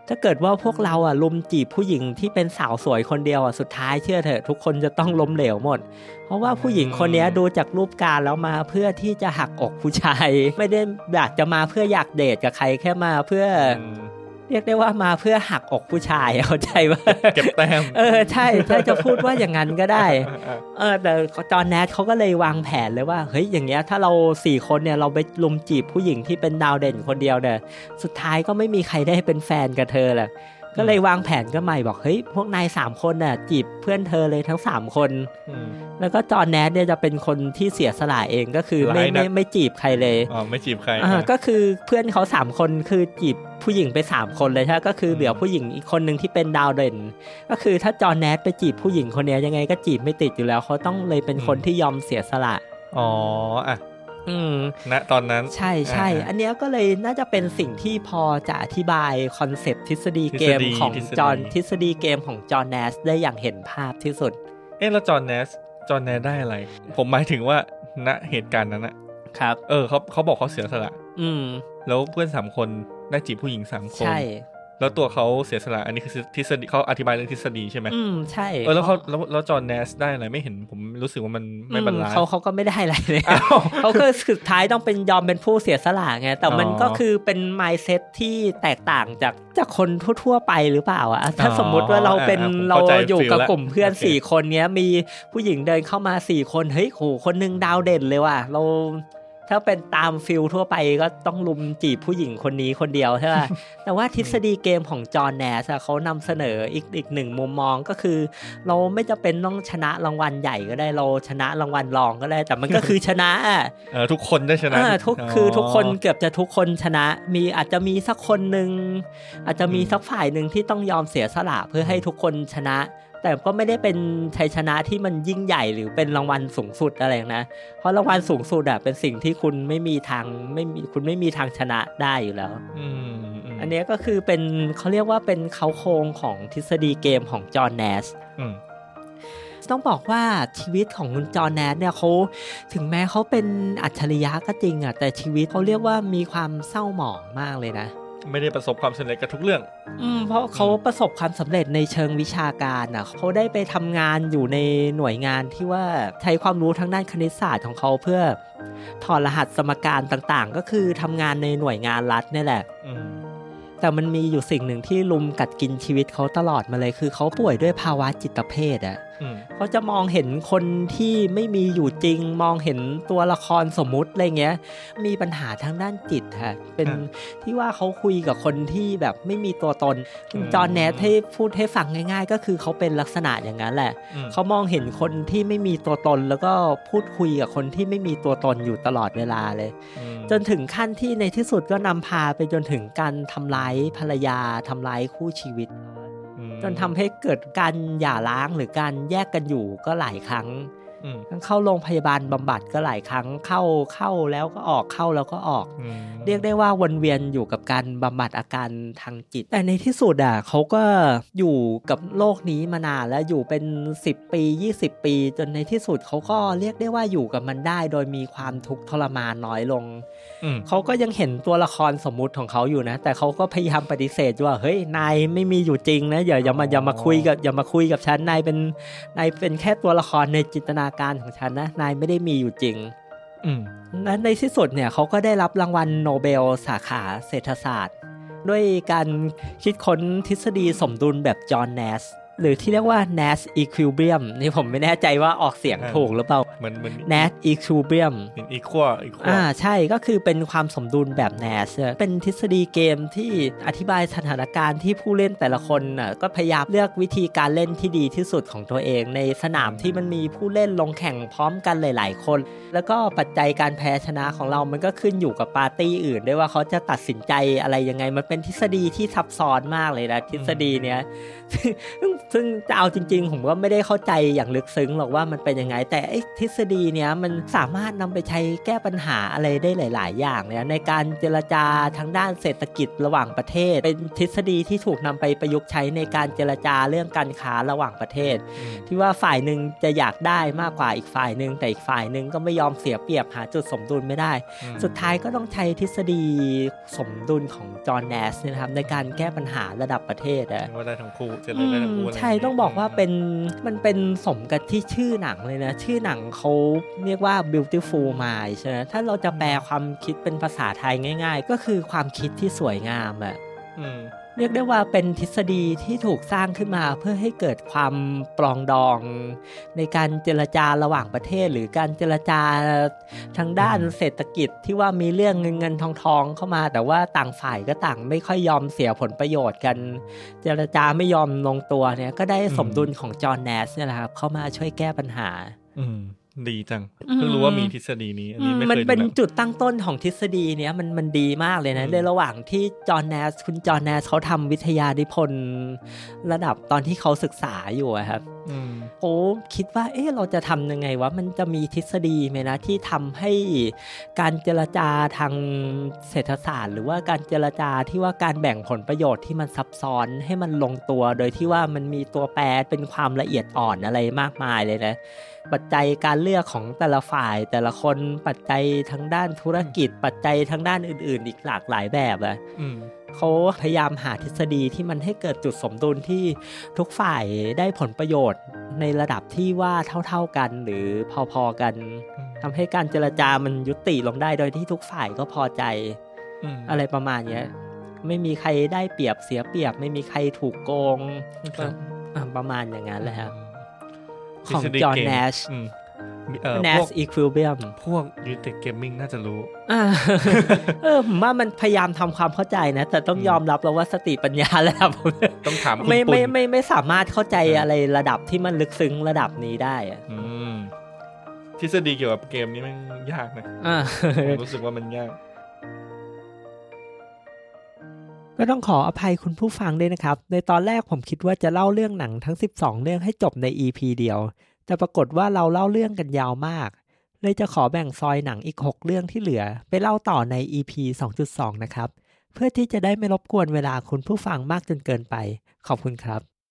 S1: ถ้าเกิดว่าพวกเราอะลุมจีบผู้หญิงที่เป็นสาวสวยคนเดียวอะสุดท้ายเชื่อเถอะทุกคนจะต้องล้มเหลวหมด เพราะว่าผู้หญิงคนเนี้ยดูจากรูปการแล้วมาเพื่อที่จะหักอกผู้ชาย ไม่ได้อยากจะมาเพื่ออยากเดทกับใครแค่มาเพื่ออ
S2: ม
S1: เรียกได้ว่ามาเพื่อหักอกผู้ชายเข้าใจว่า
S2: เก็บแต้ม
S1: เออใช่ถ้าจะพูดว่าอย่างนั้นก็ได้
S2: อ่า
S1: เออแต่จอห์นแนทเขาก็เลยวางแผนเลยว่าเฮ้ยอย่างเงี้ยถ้าเราสี่คนเนี่ยเราไปลุมจีบผู้หญิงที่เป็นดาวเด่นคนเดียวเนี่ยสุดท้ายก็ไม่มีใครได้เป็นแฟนกับเธอแหละ ก็เลยวางแผนก็ใหม่บอกเฮ้ยพวกนายสามคนน่ะ จีบเพื่อนเธอเลยทั้งสามคน
S2: อืม
S1: แล้วก็จอห์นแนทเนี่ยจะเป็นคนที่เสียสละเองก็คือไม่
S2: ร้ายนั
S1: ไม่
S2: ก
S1: ไม่จีบใครเลย
S2: อ๋อไม่จีบใคร
S1: อ่า
S2: อะ
S1: ก็คือเพื่อนเขาสามคนคือจีบผู้หญิงไปสามคนเลยใช่ไหมก็คือเหลือผู้หญิงอีกคนหนึ่งที่เป็นดาวเด่น ก็คือถ้าจอห์นแนทไปจีบผู้หญิงคนเนี้ยยังไงก็จีบไม่ติดอยู่แล้วเขาต้องเลยเป็นคนที่ยอมเสียสละ
S2: อ๋ออะ
S1: อืม
S2: ณตอนนั้น
S1: ใช่ใช่
S2: อ่า
S1: อันเนี้ยก็เลยน่าจะเป็นสิ่งที่พอจะอธิบายคอนเซปต์ทฤษฎีเกม
S2: ทฤษฎี
S1: ของ
S2: ทฤษฎี
S1: จอห์นทฤษฎีเกมของจอห์นแนสได้อย่างเห็นภาพที่สุด
S2: เอ๊ะแล้วจอห์นแนสจอห์นแนสได้อะไร ผมหมายถึงว่าณเหตุการณ์นั้นอะ
S1: ครับ
S2: เออเขาเขาบอกเขาเสียสละ
S1: อืม
S2: แล้วเพื่อนสามคนได้จีบผู้หญิงสามคน
S1: ใช่
S2: แล้วตัวเขาเสียสละอันนี้คือทฤษฎีเขาอธิบายเรื่องทฤษฎีใช่ไหม
S1: อืมใช่
S2: เออแล้วเขาแล้วแล้วจอห์นแนสได้อะไรไม่เห็นผมรู้สึกว่ามันไม่บรรลัย
S1: เขาเขาก็ไม่ได้อะไรเลย
S2: อ้าว
S1: เขาคือสุดท้ายต้องเป็นยอมเป็นผู้เสียสละไงแต่มัน
S2: อ๋อ
S1: ก็คือเป็น mindset ที่แตกต่างจากจากคนทั่ว ๆ ไปหรือเปล่าอะถ้า
S2: อ๋อ
S1: สมมุติว่าเราเป็น
S2: อะผม
S1: เรา
S2: เข้าใจ
S1: อยู่กับ
S2: feel ละ
S1: กลุ่มเพื่อน
S2: โอเค
S1: สี่คนเนี้ยมีผู้หญิงเดินเข้ามาสี่คนเฮ้ยโหคนหนึงดาวเด่นเลยว่ะเรา ถ้าเป็นตามฟิลทั่วไปก็ต้องลุมจีบผู้หญิงคนนี้คนเดียวใช่ป่ะแต่ว่าทฤษฎีเกมของจอห์นแนสอะเขานำเสนออีกอีกหนึ่งมุมมองก็คือ เราไม่จะเป็นต้องชนะรางวัลใหญ่ก็ได้เราชนะรางวัลรองก็ได้ แต่มันก็คือชนะอะ
S2: เออทุกคนได้ชนะ
S1: อ่าทุกคือทุกคนเกือบจะทุกคนชนะ มีอาจจะมีสักคนหนึ่งอาจจะมีสักฝ่ายหนึ่งที่ต้องยอมเสียสละเพื่อให้ทุกคนชนะ แต่ก็ไม่ได้เป็นชัยชนะที่มันยิ่งใหญ่หรือเป็นรางวัลสูงสุดอะไรนะ เพราะรางวัลสูงสุดอะเป็นสิ่งที่คุณไม่มีทางไม่มีคุณไม่มีทางชนะได้อยู่แล้ว
S2: อืมม
S1: อันเนี้ยก็คือเป็นเขาเรียกว่าเป็นเขาโครงของทฤษฎีเกมของจอห์นแนส
S2: อืม
S1: ต้องบอกว่าชีวิตของคุณจอห์นแนทเนี่ยเขาถึงแม้เขาเป็นอัจฉริยะก็จริงอะแต่ชีวิตเขาเรียกว่ามีความเศร้าหมองมากเลยนะ
S2: ไม่ได้ประสบความสำเร็จกับทุกเรื่อง
S1: อืมเพราะเขาประสบความสำเร็จในเชิงวิชาการอะเขาได้ไปทำงานอยู่ในหน่วยงานที่ว่าใช้ความรู้ทางด้านคณิตศาสตร์ของเขาเพื่อถอดรหัสสมการต่างๆ ก็คือทำงานในหน่วยงานรัฐนี่แหละ
S2: อื
S1: แต่มันมีอยู่สิ่งหนึ่งที่ลุมกัดกินชีวิตเขาตลอดมาเลยคือเขาป่วยด้วยภาวะจิตเภทอะ เขาจะมองเห็นคนที่ไม่มีอยู่จริง มองเห็นตัวละครสมมุติอะไรเงี้ย มีปัญหาทางด้านจิตค่ะเป็นที่ว่าเขาคุยกับคนที่แบบไม่มีตัวตนคุณจอห์นแนทให้พูดให้ฟังง่าย ๆ ก็คือเขาเป็นลักษณะอย่างนั้นแหละ
S2: อืม
S1: เขามองเห็นคนที่ไม่มีตัวตน แล้วก็พูดคุยกับคนที่ไม่มีตัวตนอยู่ตลอดเวลาเลย
S2: อืม
S1: จนถึงขั้นที่ในที่สุดก็นำพาไปจนถึงการทำร้ายภรรยาทำร้ายคู่ชีวิต
S2: อืม
S1: จนทำให้เกิดการหย่าร้างหรือการแยกกันอยู่ก็หลายครั้ง
S2: อืม
S1: เข้าโรงพยาบาลบำบัดก็หลายครั้งเข้าเข้าแล้วก็ออกเข้าแล้วก็ออก
S2: อืม
S1: เรียกได้ว่าวนเวียนอยู่กับการบำบัดอาการทางจิต แต่ในที่สุดอะเขาก็อยู่กับโลกนี้มานานแล้วอยู่เป็น 10 ปี 20 ปี จนในที่สุดเขาก็เรียกได้ว่าอยู่กับมันได้ โดยมีความทุกข์ทรมานน้อยลง
S2: อืม
S1: เขาก็ยังเห็นตัวละครสมมุติของเขาอยู่นะ แต่เขาก็พยายามปฏิเสธว่าเฮ้ยนายไม่มีอยู่จริงนะอย่าอย่ามาอย่ามาคุยกับอย่ามาคุยกับฉันนายเป็นนายเป็นแค่ตัวละครในจินตนาการของฉันนะ นายไม่ได้มีอยู่จริง
S2: อืม
S1: และในที่สุดเนี่ยเขาก็ได้รับรางวัลโนเบลสาขาเศรษฐศาสตร์ ด้วยการคิดค้นทฤษฎีสมดุลแบบจอห์นแนส หรือที่เรียกว่า Nash equilibrium นี่ผมไม่แน่ใจว่าออกเสียงถูกหรือเปล่า
S2: เหมือนเหมือน
S1: Nash equilibrium
S2: เป็นอีควออีควอ
S1: อ่าใช่ก็คือเป็นความสมดุลแบบ Nash อะเป็นทฤษฎีเกมที่อธิบายสถานการณ์ที่ผู้เล่นแต่ละคนน่ะก็พยายามเลือกวิธีการเล่นที่ดีที่สุดของตัวเอง ในสนามที่มันมีผู้เล่นลงแข่งพร้อมกันหลาย ๆ คน แล้วก็ปัจจัยการแพ้ชนะของเรามันก็ขึ้นอยู่กับปาร์ตี้อื่นด้วยว่าเขาจะตัดสินใจอะไรยังไงมันเป็นทฤษฎีที่ซับซ้อนมากเลยนะทฤษฎีเนี้ยซึ่งซึ่งจะเอาจริง ๆ ผมก็ไม่ได้เข้าใจอย่างลึกซึ้งหรอกว่ามันเป็นยังไง แต่ไอ้ทฤษฎีเนี้ยมันสามารถนำไปใช้แก้ปัญหาอะไรได้หลาย ๆ อย่างเนี่ยในการเจรจาทางด้านเศรษฐกิจระหว่างประเทศ เป็นทฤษฎีที่ถูกนำไปประยุกต์ใช้ในการเจรจาเรื่องการค้าระหว่างประเทศ
S2: อืม
S1: ที่ว่าฝ่ายหนึ่งจะอยากได้มากกว่าอีกฝ่ายหนึ่งแต่อีกฝ่ายหนึ่งก็ไม่ยอมเสียเปรียบหาจุดสมดุลไม่ได้
S2: อืม
S1: สุดท้ายก็ต้องใช้ทฤษฎีสมดุลของจอห์นแนสเนี่ยนะครับในการแก้ปัญหาระดับประเทศอะ
S2: ว่าได้ทั้งคู่เจะ
S1: อื
S2: ได้ทั้ง
S1: ม
S2: คู่ะไร
S1: ใช่ต้องบอกว่าเป็นมันเป็นสมกับที่ชื่อหนังเลยนะ ชื่อหนังเขาเรียกว่า beautiful mind ใช่ไหมถ้าเราจะแปลความคิดเป็นภาษาไทยง่าย ๆ ก็คือความคิดที่สวยงามอะ
S2: อืม
S1: เรียกได้ว่าเป็นทฤษฎีที่ถูกสร้างขึ้นมาเพื่อให้เกิดความปรองดอง ในการเจรจาระหว่างประเทศ หรือการเจรจาทางด้านเศรษฐกิจที่ว่ามีเรื่องเงินเงินทองทองเข้ามา แต่ว่าต่างฝ่ายก็ต่างไม่ค่อยยอมเสียผลประโยชน์กัน เจรจาไม่ยอมลงตัวเนี่ยก็ได้สมดุลของจอห์นแนสเนี่ยแหละครับเข้ามาช่วยแก้ปัญหา
S2: อืม ดีจัง
S1: อืม
S2: เพิ่งรู้ว่ามีทฤษฎีนี้อันนี้ไม่
S1: มัน
S2: เคยดู
S1: เป็น
S2: หนัง
S1: จุดตั้งต้นของทฤษฎีเนี้ยมันมันดีมากเลยนะ
S2: อืม
S1: ในระหว่างที่จอห์นแนสคุณจอห์นแนสเขาทำวิทยานิพนธ์ระดับตอนที่เขาศึกษาอยู่อะครับ
S2: อืม
S1: โอ้คิดว่า เอ๊ะเราจะทำยังไงวะ มันจะมีทฤษฎีไหมนะที่ทำให้การเจรจาทางเศรษฐศาสตร์ หรือว่าการเจรจาที่ว่าการแบ่งผลประโยชน์ที่มันซับซ้อนให้มันลงตัว โดยที่ว่ามันมีตัวแปรเป็นความละเอียดอ่อนอะไรมากมายเลยนะปัจจัยการเลือกของแต่ละฝ่าย แต่ละคนปัจจัยทางด้านธุรกิจ ปัจจัยทางด้านอื่น ๆ อีกหลากหลายแบบอะ
S2: อืม
S1: เขาพยายามหาทฤษฎีที่มันให้เกิดจุดสมดุลที่ทุกฝ่ายได้ผลประโยชน์ในระดับที่ว่าเท่า ๆกันหรือพอๆกันทำให้การเจรจามันยุติลงได้โดยที่ทุกฝ่ายก็พอใจ
S2: อืม
S1: อะไรประมาณเนี้ยไม่มีใครได้เปรียบเสียเปรียบ ไม่มีใครถูกโกง
S2: ครับ
S1: อะประมาณอย่างนั้นแหละครับ
S2: ทฤ
S1: ของ
S2: ษฎี
S1: จอห์น
S2: เกม
S1: แนช
S2: อืมเอ่อพ
S1: Nash
S2: วก
S1: Equilibrium
S2: พวกยูเต็กเกมมิ่งน่าจะรู้
S1: อ่าเออผมว่ามันพยายามทำความเข้าใจนะ แต่ต้อง
S2: อืม
S1: ยอมรับแล้วว่าสติปัญญาระดับ
S2: ต้องถามคุณ
S1: ไม่
S2: ปุ
S1: ไม่
S2: ณ
S1: ไม่ไม่สามารถเข้าใจ
S2: เอออ
S1: อะไรระดับที่มันลึกซึ้งระดับนี้ได้อะ
S2: อืมทฤษฎีเกี่ยวกับเกมนี้มันยากนะ
S1: อ่า
S2: ผมรู้สึกว่ามันยาก
S1: ก็ต้องขออภัยคุณผู้ฟังด้วยนะครับ ในตอนแรกผมคิดว่าจะเล่าเรื่องหนังทั้ง 12 เรื่องให้จบใน EP เดียว แต่ปรากฏว่าเราเล่าเรื่องกันยาวมาก เลยจะขอแบ่งซอยหนังอีก 6 เรื่องที่เหลือ ไปเล่าต่อใน EP 2.2 นะครับ เพื่อที่จะได้ไม่รบกวนเวลาคุณผู้ฟังมากจนเกินไป ขอบคุณครับ